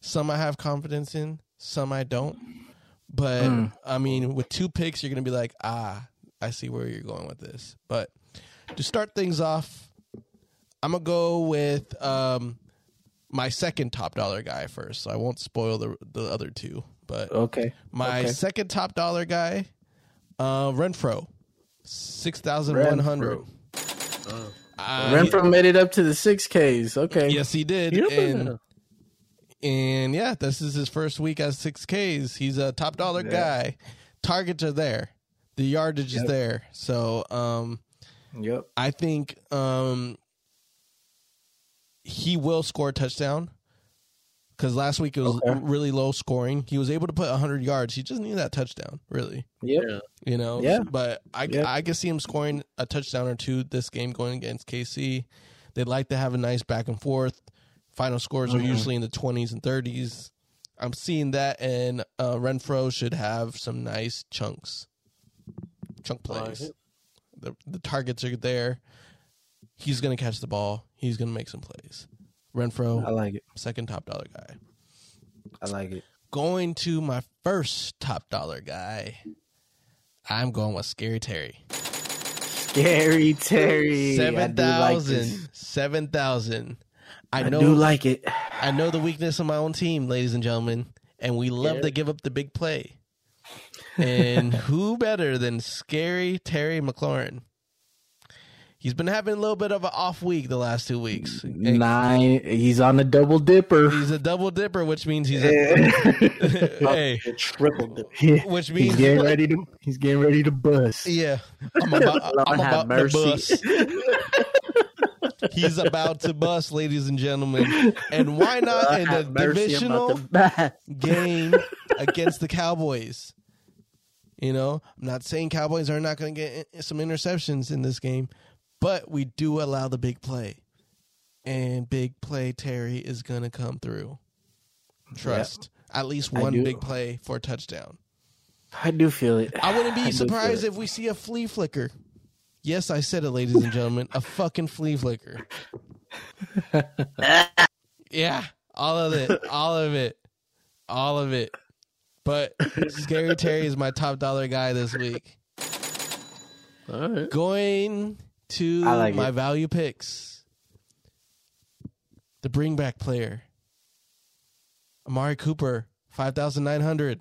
Some I have confidence in, some I don't. But Mm. I mean, with two picks, you're gonna be like, ah, I see where you're going with this. But to start things off, I'm gonna go with um, my second top dollar guy first. So I won't spoil the the other two. But Okay. my okay. second top dollar guy, uh, Renfrow, six thousand one hundred. Uh, Renfrow made it up to the six Ks. Okay. Yes, he did. Yeah. And and yeah, this is his first week as six Ks. He's a top dollar Yeah. guy. Targets are there. The yardage is there. So um Yep. I think um he will score a touchdown. Because last week it was Okay. really low scoring. He was able to put 100 yards. He just needed that touchdown, really. Yep. Yeah. You know, Yeah. But I, Yeah. I can see him scoring a touchdown or two this game going against KC. They'd like to have a nice back and forth. Final scores are Mhm. usually in the twenties and thirties. I'm seeing that, and uh, Renfrow should have some nice chunks, chunk plays. it. the The targets are there. He's gonna catch the ball. He's gonna make some plays. I like it. second top dollar guy. I like it. Going to my first top dollar guy. I'm going with Scary Terry. Scary Terry. I Seven do like Seven thousand. I I know. do like it. I know the weakness of my own team, ladies and gentlemen, and we love Yeah. to give up the big play. And who better than Scary Terry McLaurin? He's been having a little bit of an off week the last two weeks. Nine. He's on a double dipper. He's a double dipper, which means he's a hey, The triple dip. Yeah. which He's getting ready to. He's getting ready to bust. yeah. I'm about, I'm Lord have about to bust. He's about to bust, ladies and gentlemen. And why not in the Have mercy, I'm about divisional game against the Cowboys? You know, I'm not saying Cowboys are not going to get some interceptions in this game, but we do allow the big play. And big play Terry is going to come through. Trust. At least one big play for a touchdown. I do feel it. I wouldn't be do surprised if we see a flea flicker. Yes, I said it, ladies and gentlemen. A fucking flea flicker. yeah, all of it. All of it. All of it. But Scary Terry is my top dollar guy this week. All right. Going to like my it. value picks. The bring back player. Amari Cooper, 5,900.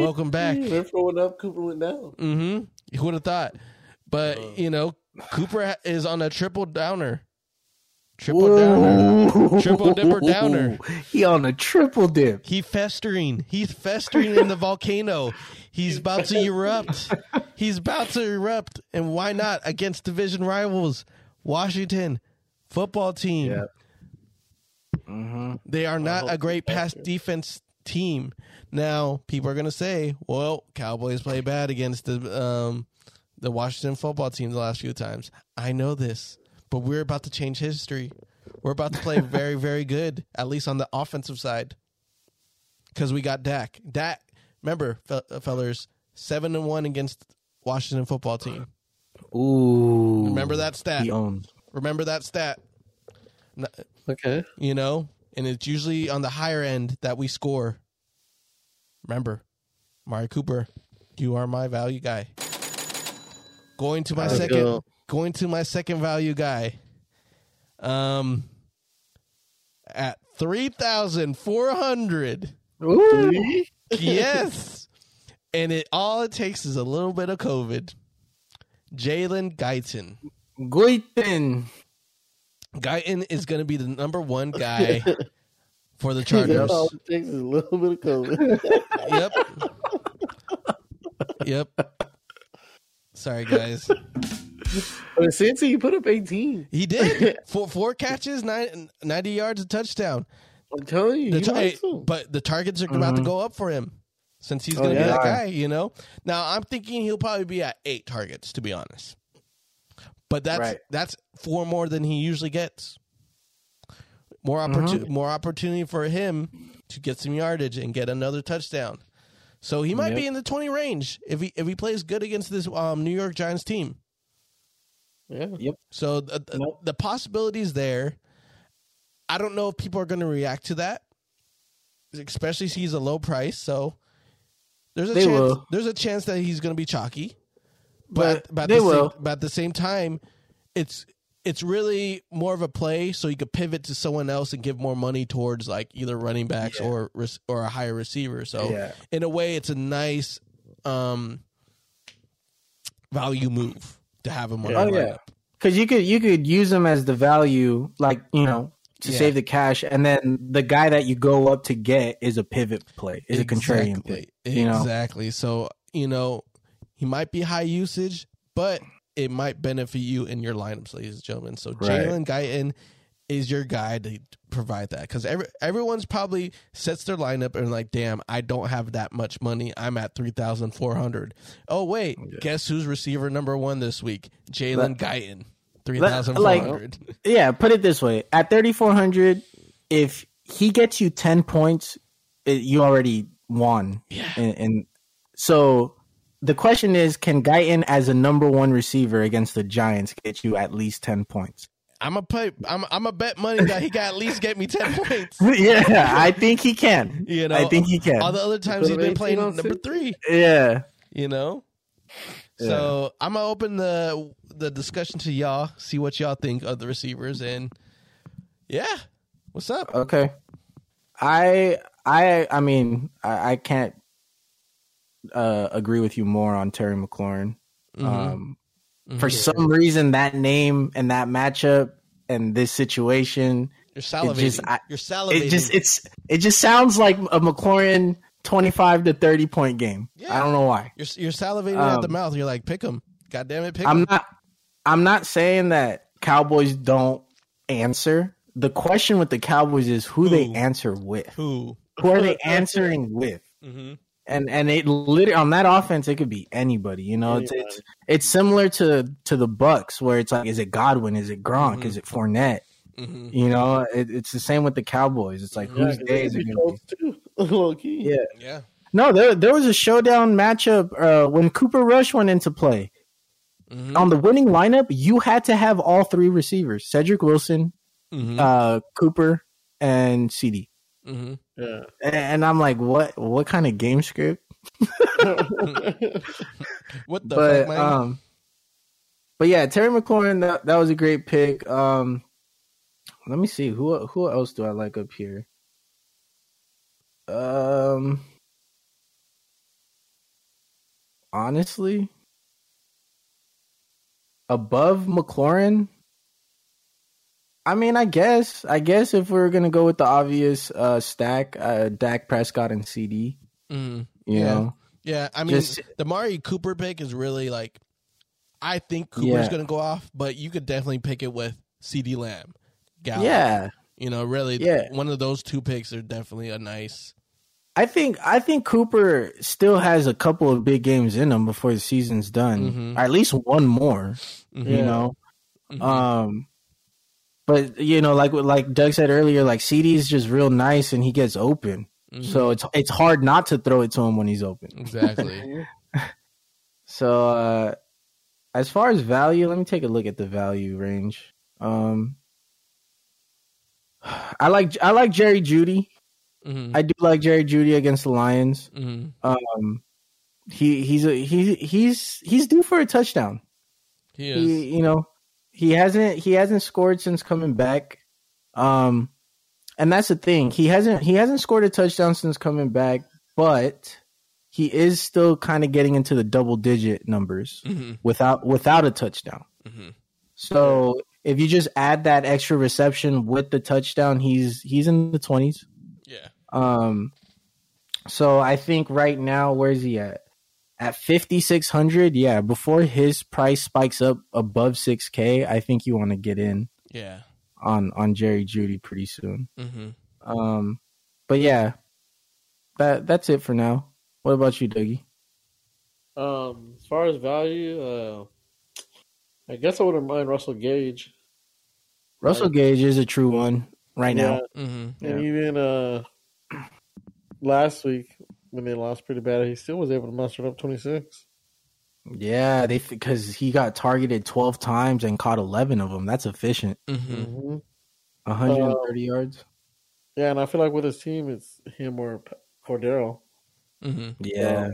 Welcome back. Renfrow went up, Cooper went down. Mm-hmm. Who would have thought? But you know, Cooper is on a triple downer. Triple downer. Triple dipper downer. He on a triple dip. He festering. He's festering in the volcano. He's about to erupt. He's about to erupt. And why not against division rivals, Washington football team? Yeah. Mm-hmm. They are not a great he's pass faster. defense team. Now, people are going to say, "Well, Cowboys play bad against the um, the Washington football team the last few times." I know this, but we're about to change history. We're about to play very, very good, at least on the offensive side, because we got Dak. Dak, remember, fe- fellers, seven and one against Washington football team. Ooh. Remember that stat. He owns. Remember that stat. Okay. You know, and it's usually on the higher end that we score. Remember, Mari Cooper, you are my value guy. Going to my second, go. Going to my second value guy. Um, at three thousand four hundred. Yes, and it all it takes is a little bit of COVID. Jalen Guyton. Guiten. Guyton is going to be the number one guy for the Chargers. all it takes is a little bit of COVID. yep. Yep. Sorry, guys. But since he put up 18, He did four four catches, nine, 90 yards, a touchdown. I'm telling you, The he tar- likes but the targets are about to go up for him since he's Oh, going to be yeah. that guy. You know. Now I'm thinking he'll probably be at eight targets, to be honest. But that's Right. that's four more than he usually gets. More Mm-hmm. opportunity, more opportunity for him to get some yardage and get another touchdown. So he might be in the twenty range if he if he plays good against this um, New York Giants team. Yeah. Yep. So the, the, Nope. the possibilities there. I don't know if people are going to react to that, especially since he's a low price. So there's a They chance. will. There's a chance that he's going to be chalky, but But but at they the will. Same, but at the same time, it's it's really more of a play, so you could pivot to someone else and give more money towards like either running backs or or a higher receiver. So Yeah. in a way, it's a nice um value move to have him on Oh, yeah. Because you could you could use them as the value, like you know, to Yeah. save the cash, and then the guy that you go up to get is a pivot play, is a contrarian play. You know, Exactly. So, you know, he might be high usage, but it might benefit you in your lineups, ladies and gentlemen. So Right. Jalen Guyton is your guy to provide that because every, everyone's probably sets their lineup and like, damn, I don't have that much money. I'm at three thousand four hundred. Oh wait, guess who's receiver number one this week? Jalen Guyton, three thousand four hundred. yeah. Put it this way: at thirty four hundred, if he gets you ten points, it, you already won. Yeah. And, and so the question is, can Guyton as a number one receiver against the Giants get you at least ten points? I'm a pay. I'm I'm a bet money that he can at least get me ten points. yeah, I think he can. You know, I think he can. All the other times he's been playing on number three. yeah. you know. So I'm gonna open the the discussion to y'all, see what y'all think of the receivers, and yeah, what's up? Okay. I I I mean I, I can't uh, agree with you more on Terry McLaurin. Mm-hmm. Um, For some reason, that name and that matchup and this situation, You're salivating. just- I- You're salivating. it just it's it just sounds like a McLaurin twenty five to thirty point game. Yeah. I don't know why. you're you're salivating at the um, mouth. You're like, pick him. God damn it, pick him. I'm not I'm not saying that Cowboys don't answer. The question with the Cowboys is who they answer with. Who? Who are they answering with? Mm-hmm. And and it literally on that offense it could be anybody you know it's, it's it's similar to to the bucks where it's like is it godwin is it gronk Mhm. is it Fournette? Mm-hmm. you know it, it's the same with the cowboys it's like Yeah, whose day is it gonna be too. Low key. Yeah. Yeah. no there, there was a showdown matchup uh when cooper rush went into play Mm-hmm. on the winning lineup you had to have all three receivers cedric wilson Mm-hmm. uh cooper and cd mm-hmm. Yeah. and i'm like what what kind of game script What the but fuck, man? um, but yeah, Terry McLaurin that that was a great pick. Um, let me see who who else do I like up here. Um, honestly, above McLaurin. I mean, I guess, I guess if we're gonna go with the obvious uh, stack, uh, Dak Prescott and CeeDee, Mhm. you Yeah. know, Yeah, I mean, Just- the Mari Cooper pick is really like, I think Cooper's Yeah. going to go off, but you could definitely pick it with CeeDee Lamb. Gallup. yeah, You know, really, Yeah. one of those two picks are definitely a nice. I think I think Cooper still has a couple of big games in him before the season's done. Mhm. Or at least one more. You Yeah. know. Mhm. Um, but you know, like like Doug said earlier, like CeeDee is just real nice and he gets open. Mhm. So it's it's hard not to throw it to him when he's open. exactly. So uh as far as value, let me take a look at the value range. Um I like I like Jerry Jeudy. hmm I do like Jerry Jeudy against the Lions. hmm Um he he's a he he's he's due for a touchdown. He is. He you know, he hasn't he hasn't scored since coming back. Um and that's the thing. He hasn't he hasn't scored a touchdown since coming back, but he is still kind of getting into the double digit numbers hmm without without a touchdown. hmm So if you just add that extra reception with the touchdown, he's he's in the twenties. Yeah. Um, so I think right now, where's he at? At fifty six hundred, yeah. Before his price spikes up above six k, I think you want to get in Yeah. on on Jerry Jeudy pretty soon. hmm Um, but yeah, that that's it for now. What about you, Dougie? Um, as far as value, uh, I guess I wouldn't mind Russell Gage. Russell Gage is a true one right now. mm-hmm. Yeah, and even uh, last week when they lost pretty bad, he still was able to muster up twenty six. Yeah, they because he got targeted twelve times and caught eleven of them. That's efficient. hmm Mm-hmm. One hundred and thirty yards. Yeah, and I feel like with his team, it's him or P- Cordarrelle. hmm Yeah,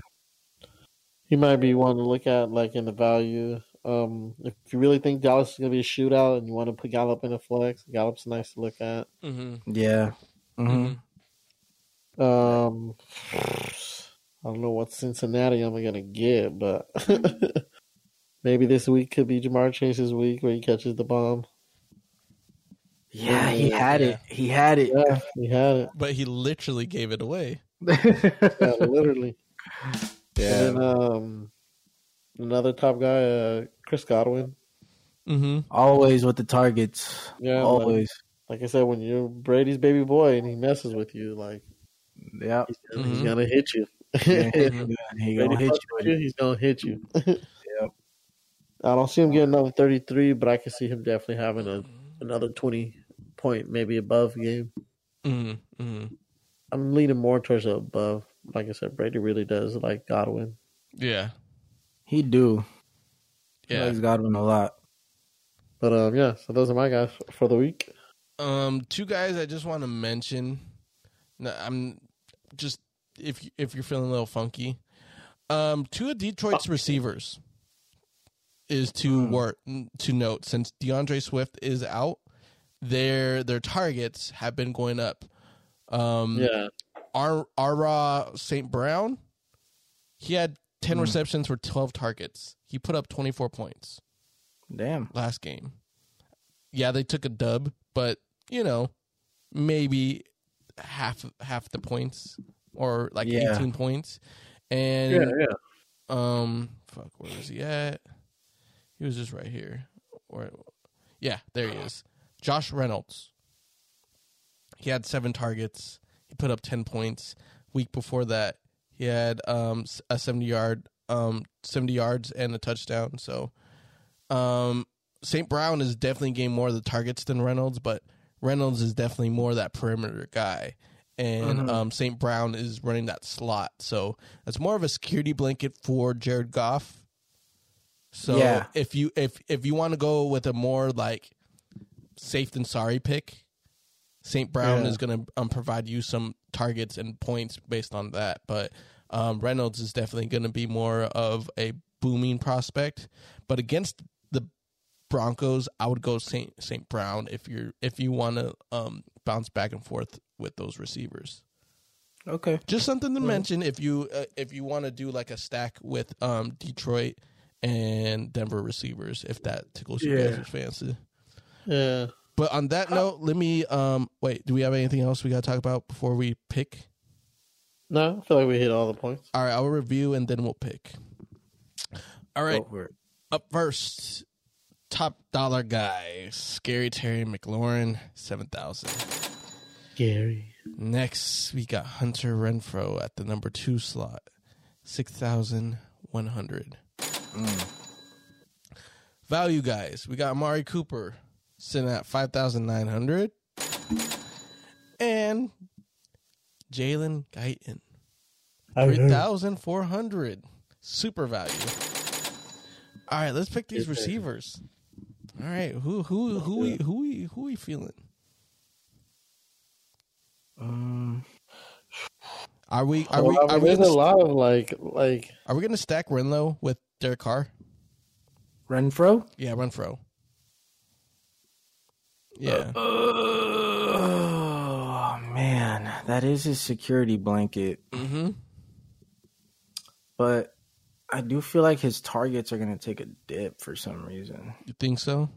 He might be one to look at, like in the value. Um, if you really think Dallas is gonna be a shootout and you want to put Gallup in a flex, Gallup's nice to look at. hmm yeah. Um, I don't know what Cincinnati I'm gonna get, but maybe this week could be Ja'Marr Chase's week where he catches the bomb. Yeah, he Yeah, had it. He had it. Yeah, he had it. But he literally gave it away. Yeah, literally. Yeah. And then, um, another top guy, uh, Chris Godwin. Mm-hmm. Always with the targets. Yeah, like, Always. like I said, when you're Brady's baby boy and he messes with you, like Yeah. he's gonna, he's gonna hit you. Yeah, he gonna hit fucks you. with with it. He's gonna hit you. Yep. I don't see him getting another 33, but I can see him definitely having a another 20 point, maybe above game. hmm hmm I'm leaning more towards the above. Like I said, Brady really does like Godwin. Yeah. He do. He Yeah. likes Godwin a lot. But um, yeah. So those are my guys for the week. Um, two guys I just want to mention. No, I'm just if if you're feeling a little funky, um, two of Detroit's receivers is to work to note since D'Andre Swift is out, their their targets have been going up. Um, Yeah. Ar Ara St. Brown, he had ten receptions for twelve targets. He put up twenty four points Damn. last game. Yeah, they took a dub, but you know, maybe half half the points or like Yeah. 18 points. And Yeah. Yeah. um fuck, where is he at? He was just right here. Or yeah, there he is. Josh Reynolds. He had 7 targets. He put up 10 points. Week before that, he had um a 70 yard um 70 yards and a touchdown. So um St. Brown is definitely getting more of the targets than Reynolds, but Reynolds is definitely more that perimeter guy. And Mhm. um, St. Brown is running that slot. So it's more of a security blanket for Jared Goff. So Yeah. if you if if you want to go with a more like safe than sorry pick, St. Brown Yeah. is going to um, provide you some targets and points based on that. But um, Reynolds is definitely going to be more of a booming prospect. But against Broncos, I would go Saint Saint Brown if you're if you want to um, bounce back and forth with those receivers. Okay. Just something to mention if you uh, if you want to do like a stack with um, Detroit and Denver receivers, if that tickles you Yeah. guys' fancy. Yeah. But on that note, let me um wait. Do we have anything else we got to talk about before we pick? No, I feel like we hit all the points. All right, I'll review and then we'll pick. All right, Go for it. up first, top dollar guy, Scary Terry McLaurin, seven thousand. Gary. Next, we got Hunter Renfrow at the number two slot, six thousand one hundred. Mm. Value guys, we got Amari Cooper sitting at five thousand nine hundred, and Jalen Guyton three thousand four hundred. Super value. All right, let's pick these receivers. All right, who who who we who we who we feeling? Um, Are we are we Well, I are mean, we there's gonna, a lot of like like are we gonna stack Renfrow with Derek Carr? Renfrow. Yeah, Renfrow. Yeah, Oh man, that is his security blanket. mm-hmm. But I do feel like his targets are gonna take a dip for some reason. You think so?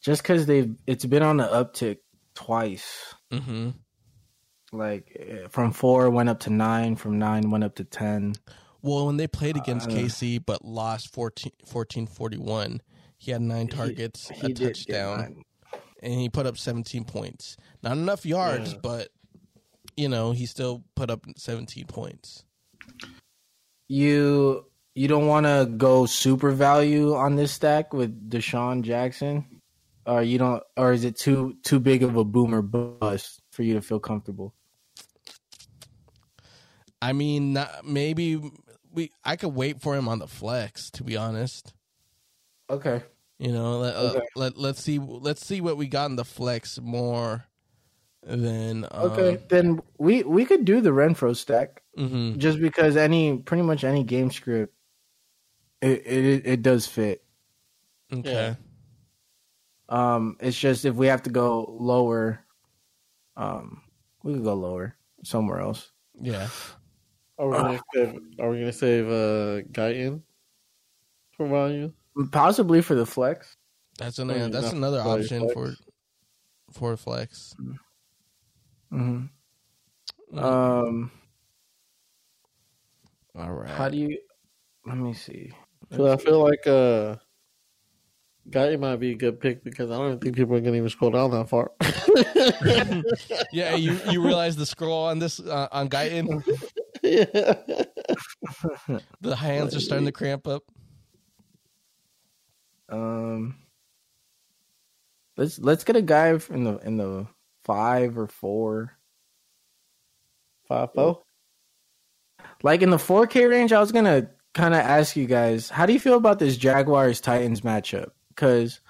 Just because they've it's been on the uptick twice. Mm-hmm. Like eh, from four went up to nine, from nine went up to ten. Well, when they played against Uh, KC but lost 14 14 41 he had nine targets, a did get touchdown, and he put up 17 points. Not enough yards, Yeah. but you know, he still put up 17 points. You you don't want to go super value on this stack with DeSean Jackson, or you don't, or is it too too big of a boomer bust for you to feel comfortable? I mean, maybe we I could wait for him on the flex to be honest. Okay. You know, let, uh, let let's see let's see what we got in the flex more than um, Okay, then we we could do the Renfrow stack mhm. just because any pretty much any game script, it it it does fit. Okay. Yeah. Um, it's just if we have to go lower, um, we could go lower somewhere else. Yeah. are we gonna save, are we gonna save uh Guyton for value? Possibly for the flex. That's an, Maybe that's another option flex. for for flex. hmm Mm. Um, All right. how do you? Let me see. So I feel like uh Guyton might be a good pick because I don't think people are gonna even scroll down that far. yeah, you you realize the scroll on this uh, on Guyton, yeah. the hands are starting to cramp up. Um, let's let's get a guy in the in the five or four. Five four. Like in the 4K range, I was gonna kind of ask you guys, how do you feel about this Jaguars Titans matchup? Because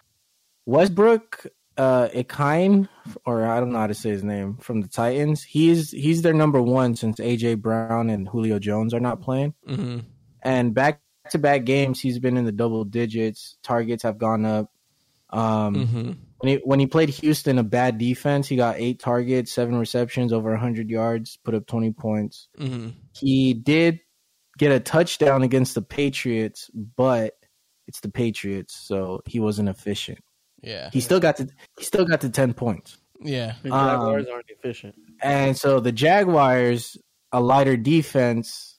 Westbrook, uh, Ikhine, or I don't know how to say his name, from the Titans, he's he's their number one since AJ Brown and Julio Jones are not playing. hmm And back to back games, he's been in the double digits. Targets have gone up. Um, hmm when he when he played Houston, a bad defense, he got eight targets, seven receptions, over hundred yards, put up twenty points. hmm He did get a touchdown against the Patriots, but it's the Patriots, so he wasn't efficient. Yeah. He still got to he still got to ten points. Yeah. The Um, Jaguars aren't efficient. And so the Jaguars, a lighter defense,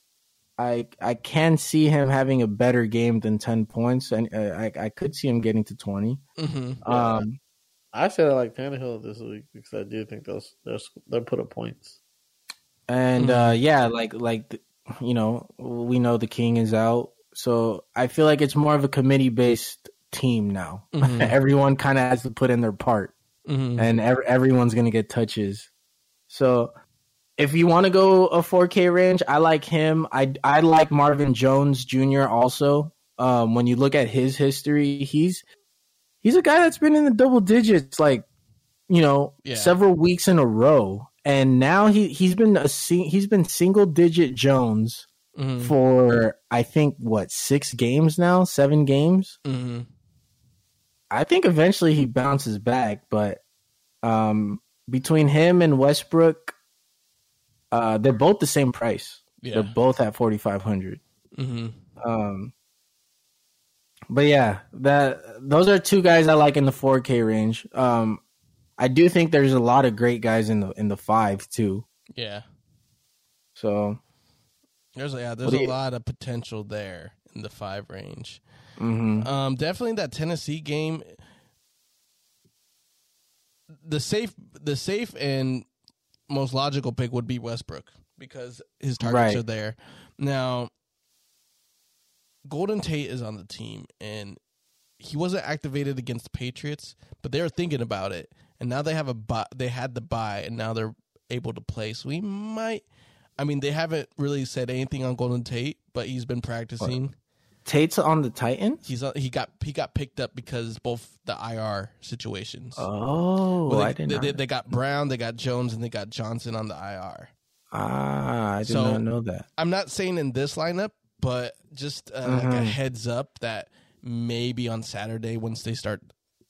I I can see him having a better game than ten points, and uh, I I could see him getting to twenty. hmm Um, I said I like Tannehill this week because I do think those they're they'll put up points. and uh, yeah, like like you know, we know the king is out, so I feel like it's more of a committee based team now. Mhm. Everyone kind of has to put in their part. hmm and ev- everyone's gonna get touches. So if you want to go a 4K range, I like him. I I like Marvin Jones Jr. also. Um, when you look at his history, he's he's a guy that's been in the double digits, like you know, Yeah. several weeks in a row, and now he he's been a he's been single digit Jones hmm for I think what six games now, seven games. hmm I think eventually he bounces back, but um, between him and Westbrook, uh, they're both the same price. Yeah. They're both at forty five hundred. hmm Um, but yeah, that those are two guys I like in the four K range. Um, I do think there's a lot of great guys in the in the five too. Yeah. So There's a, yeah, there's a you- lot of potential there in the five range. mhm. Um, definitely that Tennessee game. The safe, the safe and most logical pick would be Westbrook because his targets Right. are there. Now, Golden Tate is on the team, and he wasn't activated against the Patriots, but they were thinking about it, and now they have a buy, they had the buy, and now they're able to play. So we might. I mean, they haven't really said anything on Golden Tate, but he's been practicing. Tate's on the Titans. He's uh, he got he got picked up because both the IR situations. Oh, Well, I they, didn't. they, they, they got Brown, they got Jones, and they got Johnson on the IR. ah, I did So- not know that. I'm not saying in this lineup, but just uh, like a Mhm. heads up that maybe on Saturday once they start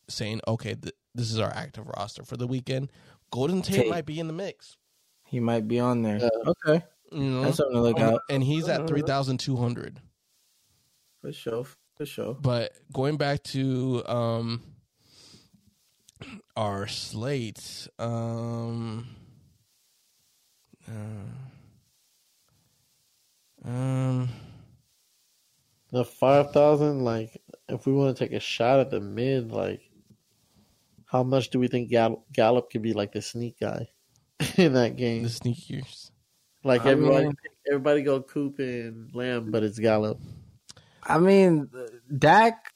saying, okay, th- this is our active roster for the weekend, Golden Tate, Tate. might be in the mix. He might be on there. Yeah. Okay, You know, that's something to look out and he's at Uh, three thousand two hundred. for sure. For sure. But going back to um our slate, um, uh, um, The five thousand, like, if we want to take a shot at the mid, like, how much do we think Gall- Gallup could be like the sneak guy in that game? the sneakers. Like I everybody, mean- everybody go Coop and Lamb, but it's Gallup. I mean, Dak,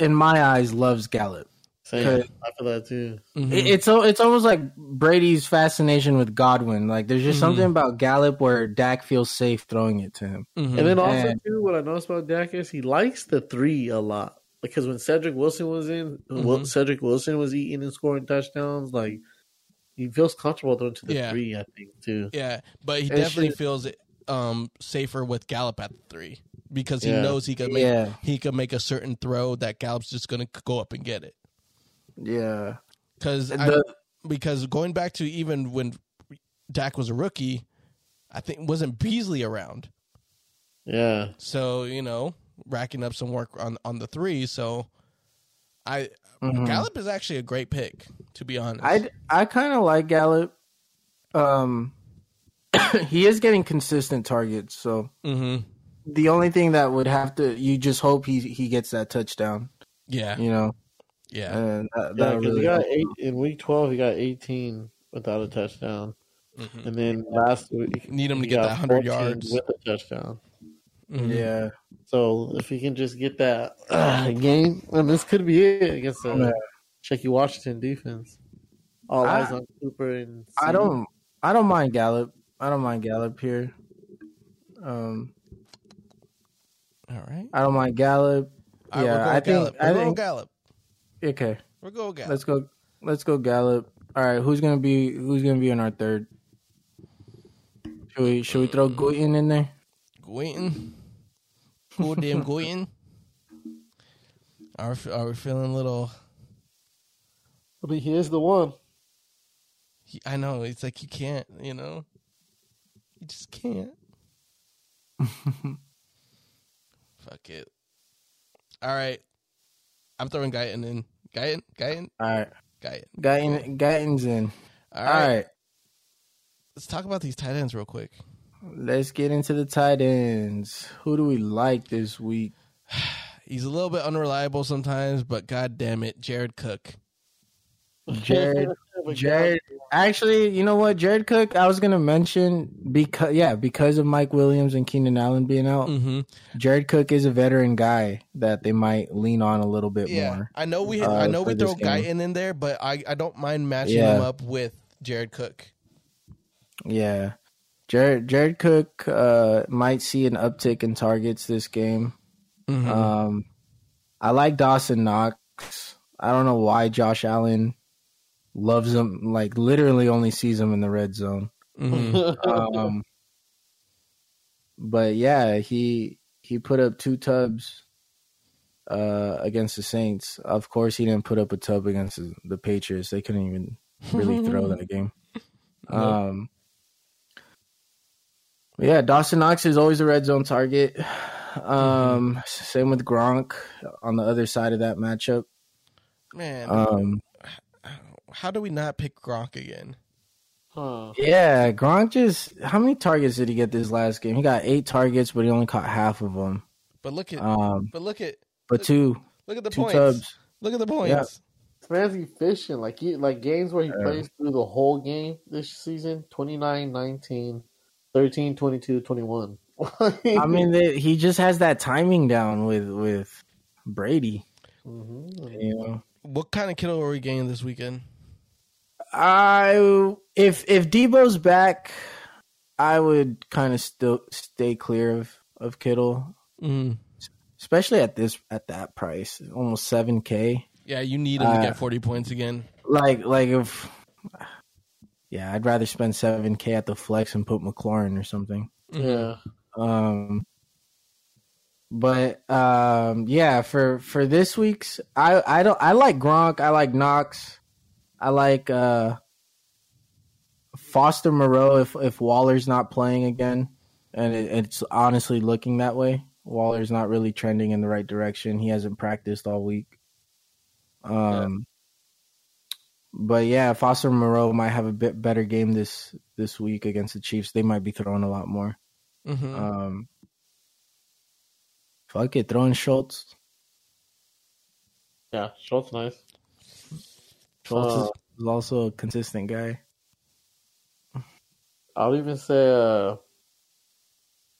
in my eyes, loves Gallup. Same. I feel that too. Mhm. It- It's it's almost like Brady's fascination with Godwin. Like there's just Mhm. something about Gallup where Dak feels safe throwing it to him. Mhm. And then also And- too, what I noticed about Dak is he likes the three a lot. Because when Cedric Wilson was in, Wil- Mhm. Cedric Wilson was eating and scoring touchdowns. Like he feels comfortable throwing to the Yeah. three. I think too. yeah, but he It definitely should- feels um safer with Gallup at the three because he Yeah. knows he could make Yeah, he could make a certain throw that Gallup's just gonna go up and get it. Yeah. Because because going back to even when Dak was a rookie, I think wasn't Beasley around. Yeah, So you know, racking up some work on on the three. So I Mhm. Gallup is actually a great pick, to be honest. I I kind of like Gallup. Um, he is getting consistent targets, so hmm the only thing that would have to you just hope he he gets that touchdown. Yeah, You know, yeah. and that, yeah. that Because really he got eight in week twelve. He got eighteen without a touchdown, Mhm. and then last week Need him to he get got that 100 yards. with a touchdown. Mhm. yeah. So if he can just get that uh, game, and this could be it against the Yeah. Shaky Washington defense. All I- eyes on Cooper and I don't I don't mind Gallup. I don't mind Gallup here. Um, All right. I don't mind Gallup. All right, Yeah, we're going I think- Gallup. I We're think- Gallup. Okay, We're going Gallup. let's go. Let's go Gallup. All right, who's gonna be who's gonna be in our third? Should we should we throw Guyton in there? Goyton. Goddamn Goyton. Are, we- are we feeling a little? I mean, he is the one. he- I know it's like you can't, you know, you just can't. Fuck it. All right, I'm throwing Guyton in. Guyton, Guyton, All right, Guyton. Guyton, Guyton's in. All All right. right, let's talk about these tight ends real quick. let's get into the tight ends. Who do we like this week? He's a little bit unreliable sometimes, but god damn it, Jared Cook. Jared. Jared, actually, you know what, Jared Cook, I was gonna mention because yeah, because of Mike Williams and Keenan Allen being out, Mm-hmm. Jared Cook is a veteran guy that they might lean on a little bit Yeah, more. I know we uh, I know we throw game. Guyton in there, but I, I don't mind matching Yeah. him up with Jared Cook. Yeah, Jared Jared Cook uh, might see an uptick in targets this game. Mhm. Um, I like Dawson Knox. I don't know why Josh Allen loves him. Like literally, only sees him in the red zone. Mhm. um, but yeah, he he put up two tubs uh, against the Saints. Of course, he didn't put up a tub against the, the Patriots. They couldn't even really throw that game. Nope. Um, yeah, Dawson Knox is always a red zone target. Um, Same with Gronk on the other side of that matchup. Man, Um, how do we not pick Gronk again? Huh. yeah, Gronk just how many targets did he get this last game? He got eight targets, but he only caught half of them. But look at Um, but look at but two look at the two points. tubs. Look at the points. man's efficient. Like he like games where he plays through the whole game this season 29, 19, 13, 22, 21. I mean, they, he just has that timing down with with Brady. Mhm. You know, What kind of Kittle are we getting this weekend? I if if Deebo's back, I would kind of still stay clear of of Kittle, Mm. especially at this at that price, almost seven k. Yeah, you need him to Uh, get 40 points again. Like like if yeah, I'd rather spend seven k at the flex and put McLaurin or something. Yeah. Um, but um, yeah, for for this week's, I I don't I like Gronk, I like Knox, I like uh Foster Moreau if if Waller's not playing again, and it, it's honestly looking that way. Waller's not really trending in the right direction. He hasn't practiced all week. Um. But yeah, Foster Moreau might have a bit better game this this week against the Chiefs. They might be throwing a lot more. hmm Um, fuck it, throwing Schultz. Yeah. Schultz nice. Schultz Uh, is, is also a consistent guy. I'll even say uh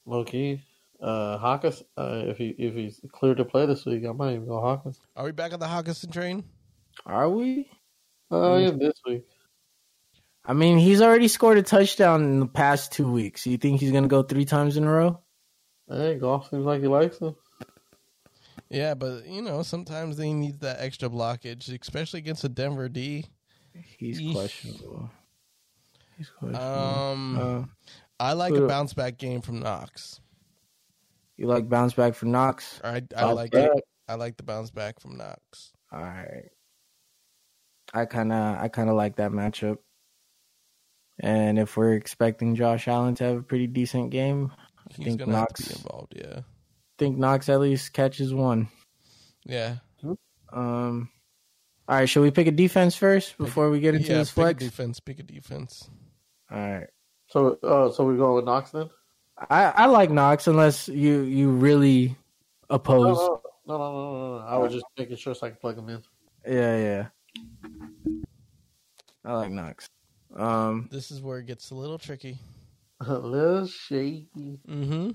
low key. Uh Hawkins, uh, if he if he's clear to play this week, I might even go Hawkins. Are we back on the Hockenson train? Are we? Oh yeah, this week. I mean, he's already scored a touchdown in the past two weeks. You think he's gonna go three times in a row? Hey, Goff seems like he likes him. Yeah, but you know, sometimes they need that extra blockage, especially against a Denver D. He's Eesh. questionable. He's questionable. Um, Uh, I like a bounce back game from Knox. you like bounce back for Knox? I, I Bounce like back. it. I like the bounce back from Knox. All right. I kind of I kind of like that matchup. And if we're expecting Josh Allen to have a pretty decent game, He's think Knox- have to be involved. Yeah, think Knox at least catches one. yeah. Um. All right, should we pick a defense first before we get into yeah, this pick a flex? defense. Pick a defense. All right. So uh so we're going with Knox then? I, I like Knox unless you you really oppose. no, no, no, no, no, no. I was just making sure so I can plug him in. Yeah, yeah. I like Knox. Um. This is where it gets a little tricky. A little shaky. Mm-hmm.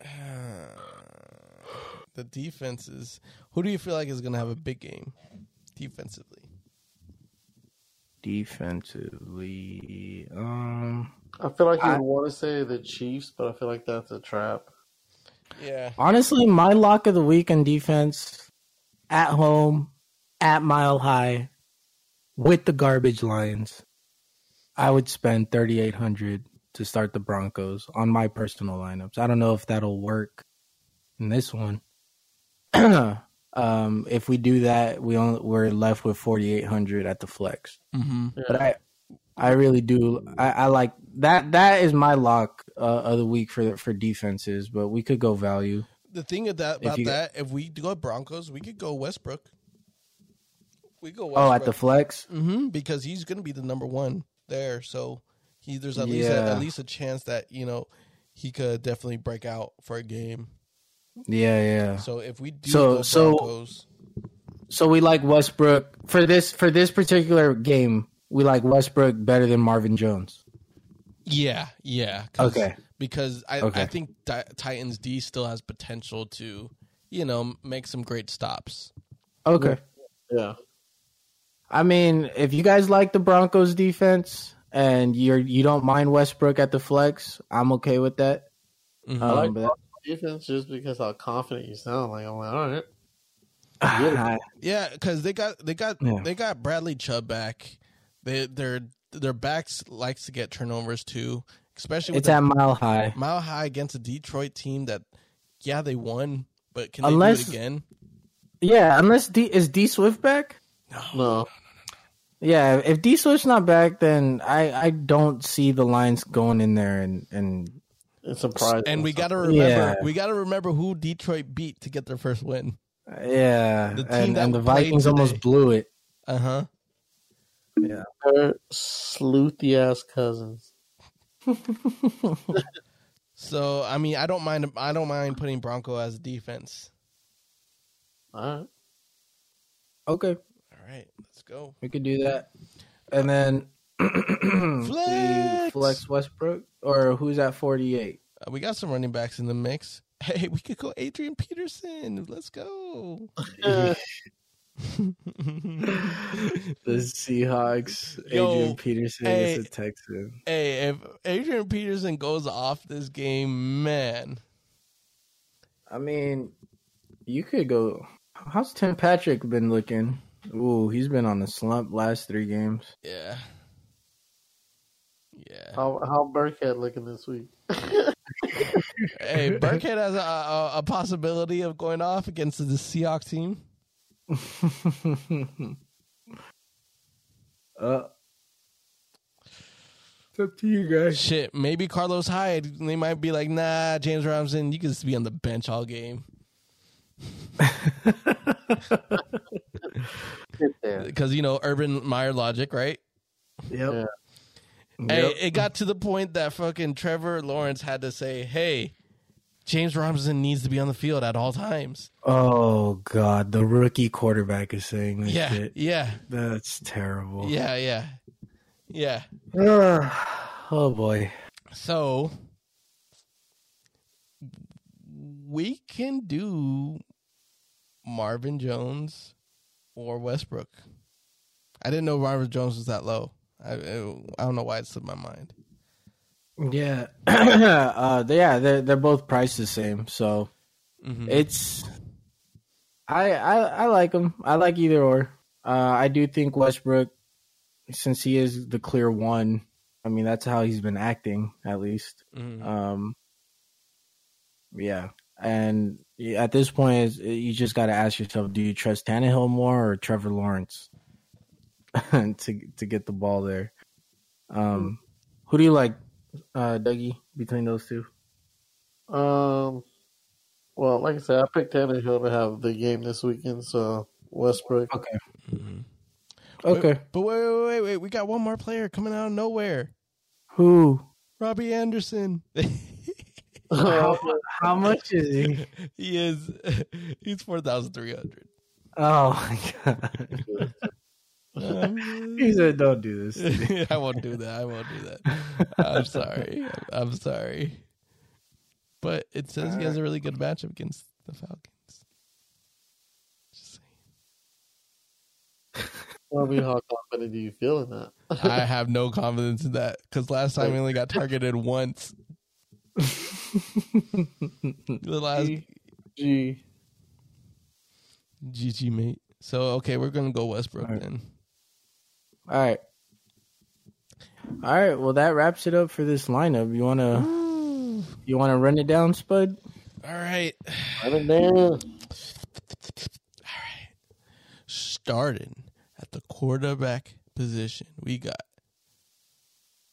the defenses. Who do you feel like is going to have a big game defensively? Defensively, um. I feel like you'd want to say the Chiefs, but I feel like that's a trap. Yeah. Honestly, my lock of the week in defense, at home, at Mile High, with the garbage Lions, I would spend thirty eight hundred to start the Broncos on my personal lineups. I don't know if that'll work in this one. um, if we do that, we only, we're left with forty eight hundred at the flex. Mm-hmm. But I, I really do. I, I like that. That is my lock uh, of the week for for defenses. But we could go value. The thing of that, If about you- that, if we go Broncos, we could go Westbrook. We go Westbrook. Oh, at the flex. hmm because he's going to be the number one there. So he there's at least a, at least a chance that you know he could definitely break out for a game. Yeah, yeah. So if we do So- so- Broncos, So we like Westbrook for this for this particular game. We like Westbrook better than Marvin Jones. yeah, yeah, 'cause- Okay. because I Okay. I think Ti- Titans D still has potential to you know make some great stops. Okay. Yeah. I mean, if you guys like the Broncos defense and you're you don't mind Westbrook at the flex, I'm okay with that. Mhm. Um, like but Defense just because how confident you sound. Like I'm like, all right. I- Yeah, because they got they got Yeah. they got Bradley Chubb back. They their their backs likes to get turnovers too, especially with it's the at Mile High. mile high against a Detroit team that yeah they won, but can they do it again? Yeah, unless D is D Swift back. no No. Yeah, if D Swift's not back, then I I don't see the Lions going in there and and It's surprising. And we got to remember Yeah. we got to remember who Detroit beat to get their first win. yeah, The team and, that and the played Vikings almost blew it. Uh huh. Yeah. Their sleuthy ass cousins. So I mean I don't mind I don't mind putting Bronco as defense. All right. Okay, All right, let's go. we could do that. And then Flex. flex Westbrook or who's at 48? Uh, we got some running backs in the mix. Hey, we could go Adrian Peterson. Let's go. Uh, The Seahawks, Yo, Adrian Peterson hey. is a Texan. hey, if Adrian Peterson goes off this game, man. I mean, you could go. How's Tim Patrick been looking? Ooh, he's been on the slump last three games. Yeah. Yeah. how how Burkhead looking this week? Hey, Burkhead has a, a, a possibility of going off against the Seahawks team. uh, it's up to you guys. Shit, maybe Carlos Hyde. They might be like, nah, James Robinson, you can just be on the bench all game. Yeah. Because, you know, Urban Meyer logic, right? Yep. Yeah. Hey, Yep. it got to the point that fucking Trevor Lawrence had to say, hey, James Robinson needs to be on the field at all times. Oh God, the rookie quarterback is saying this Yeah, shit. yeah, That's terrible. yeah, yeah, yeah. Ugh. oh boy. So we can do Marvin Jones or Westbrook. I didn't know Marvin Jones was that low. I I don't know why it slipped my mind. Yeah. uh, they- yeah, they're they're both priced the same, so Mhm. it's. I I I like them. I like either or. Uh, I do think Westbrook, since he is the clear one. I mean, that's how he's been acting, at least. Mhm. Um, yeah, and at this point, you just got to ask yourself: Do you trust Tannehill more or Trevor Lawrence to to get the ball there? Um, who do you like, uh, Dougie, between those two? Um. Well, like I said, I picked Tannehill to have the game this weekend. So Westbrook. Okay, Mhm. okay. But wait, wait, wait, wait. We got one more player coming out of nowhere. Who? Robbie Anderson. How, oh. how much is he? he is. He's four thousand three hundred. Oh my god! He said, "Don't do this." I won't do that. I won't do that. I'm sorry. I'm sorry. But it says he has a really good matchup against the Falcons. Just Tell me how confident do you feel in that? I have no confidence in that because last time we only got targeted once. The last G. GG mate. So okay, we're gonna go Westbrook All right. then. All right. All right. Well, that wraps it up for this lineup. You wanna you wanna run it down, Spud? All right. I don't All right. Starting at the quarterback position, we got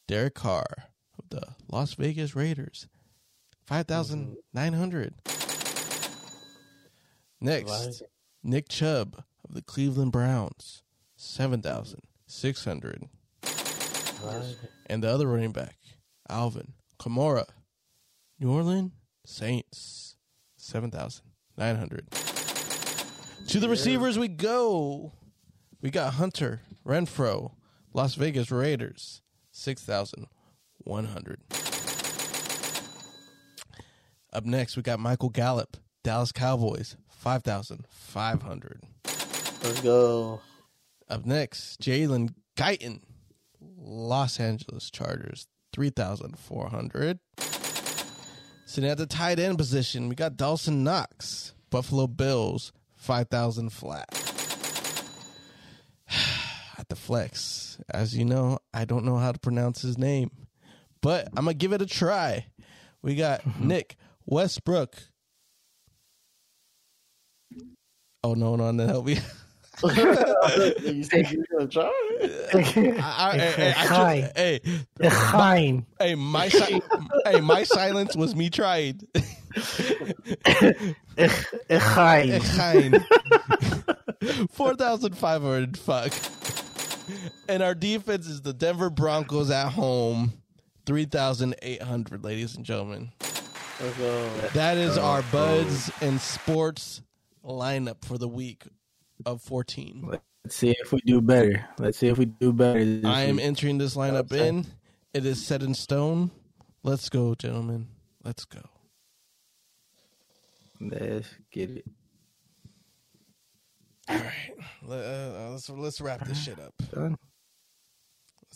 Derek Carr of the Las Vegas Raiders, five thousand nine hundred. Next, Right. Nick Chubb of the Cleveland Browns, seven thousand six hundred, and the other running back, Alvin Kamara, New Orleans Saints, seven thousand nine hundred. To the receivers we go. We got Hunter Renfrow, Las Vegas Raiders, six thousand one hundred. Up next, we got Michael Gallup, Dallas Cowboys, five thousand five hundred. Let's go. Up next, Jalen Guyton, Los Angeles Chargers, 3,400. Sitting at the tight end position, we got Dawson Knox, Buffalo Bills, 5,000 flat. At the flex, as you know, I don't know how to pronounce his name, but I'm going to give it a try. We got mm-hmm. Nick Westbrook. Oh, no, no, no, help me. you said you were gonna try. I, I, I, I, Hi. hey, Fine. hey, my si- hey, my silence was me trying. Fine. Fine. Four thousand five hundred. Fuck. And our defense is the Denver Broncos at home. Three thousand eight hundred, ladies and gentlemen. Let's go. That is our buds and sports lineup for the week of 14. Let's see if we do better. Let's see if we do better. I am entering this lineup in. It is set in stone. Let's go, gentlemen. Let's go. Let's get it All right. Let, uh, let's let's wrap this shit up. done.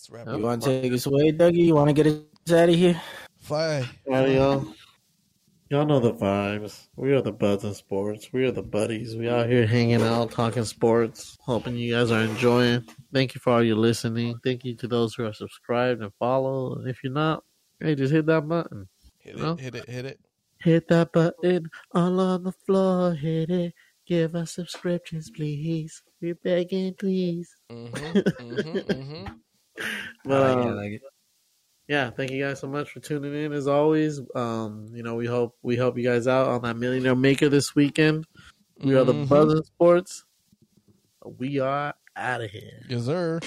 Let's wrap You want to take us away, Dougie? You want to get us out of here? Fly. Alright, y'all. Y'all know the vibes. We are the buds in sports. We are the buddies. We out here hanging out, talking sports. Hoping you guys are enjoying. Thank you for all your listening. Thank you to those who are subscribed and follow. And if you're not, hey, just hit that button. Hit No. it, hit it, hit it. Hit that button all on the floor. Hit it. Give us subscriptions, please. We're begging, please. Mm-hmm, mm-hmm, mm-hmm. But, like I um, like yeah, thank you guys so much for tuning in. As always, um, you know we hope we help you guys out on that millionaire maker this weekend. We are the Mhm. Buzz in Sports. We are out of here. Yes, sir.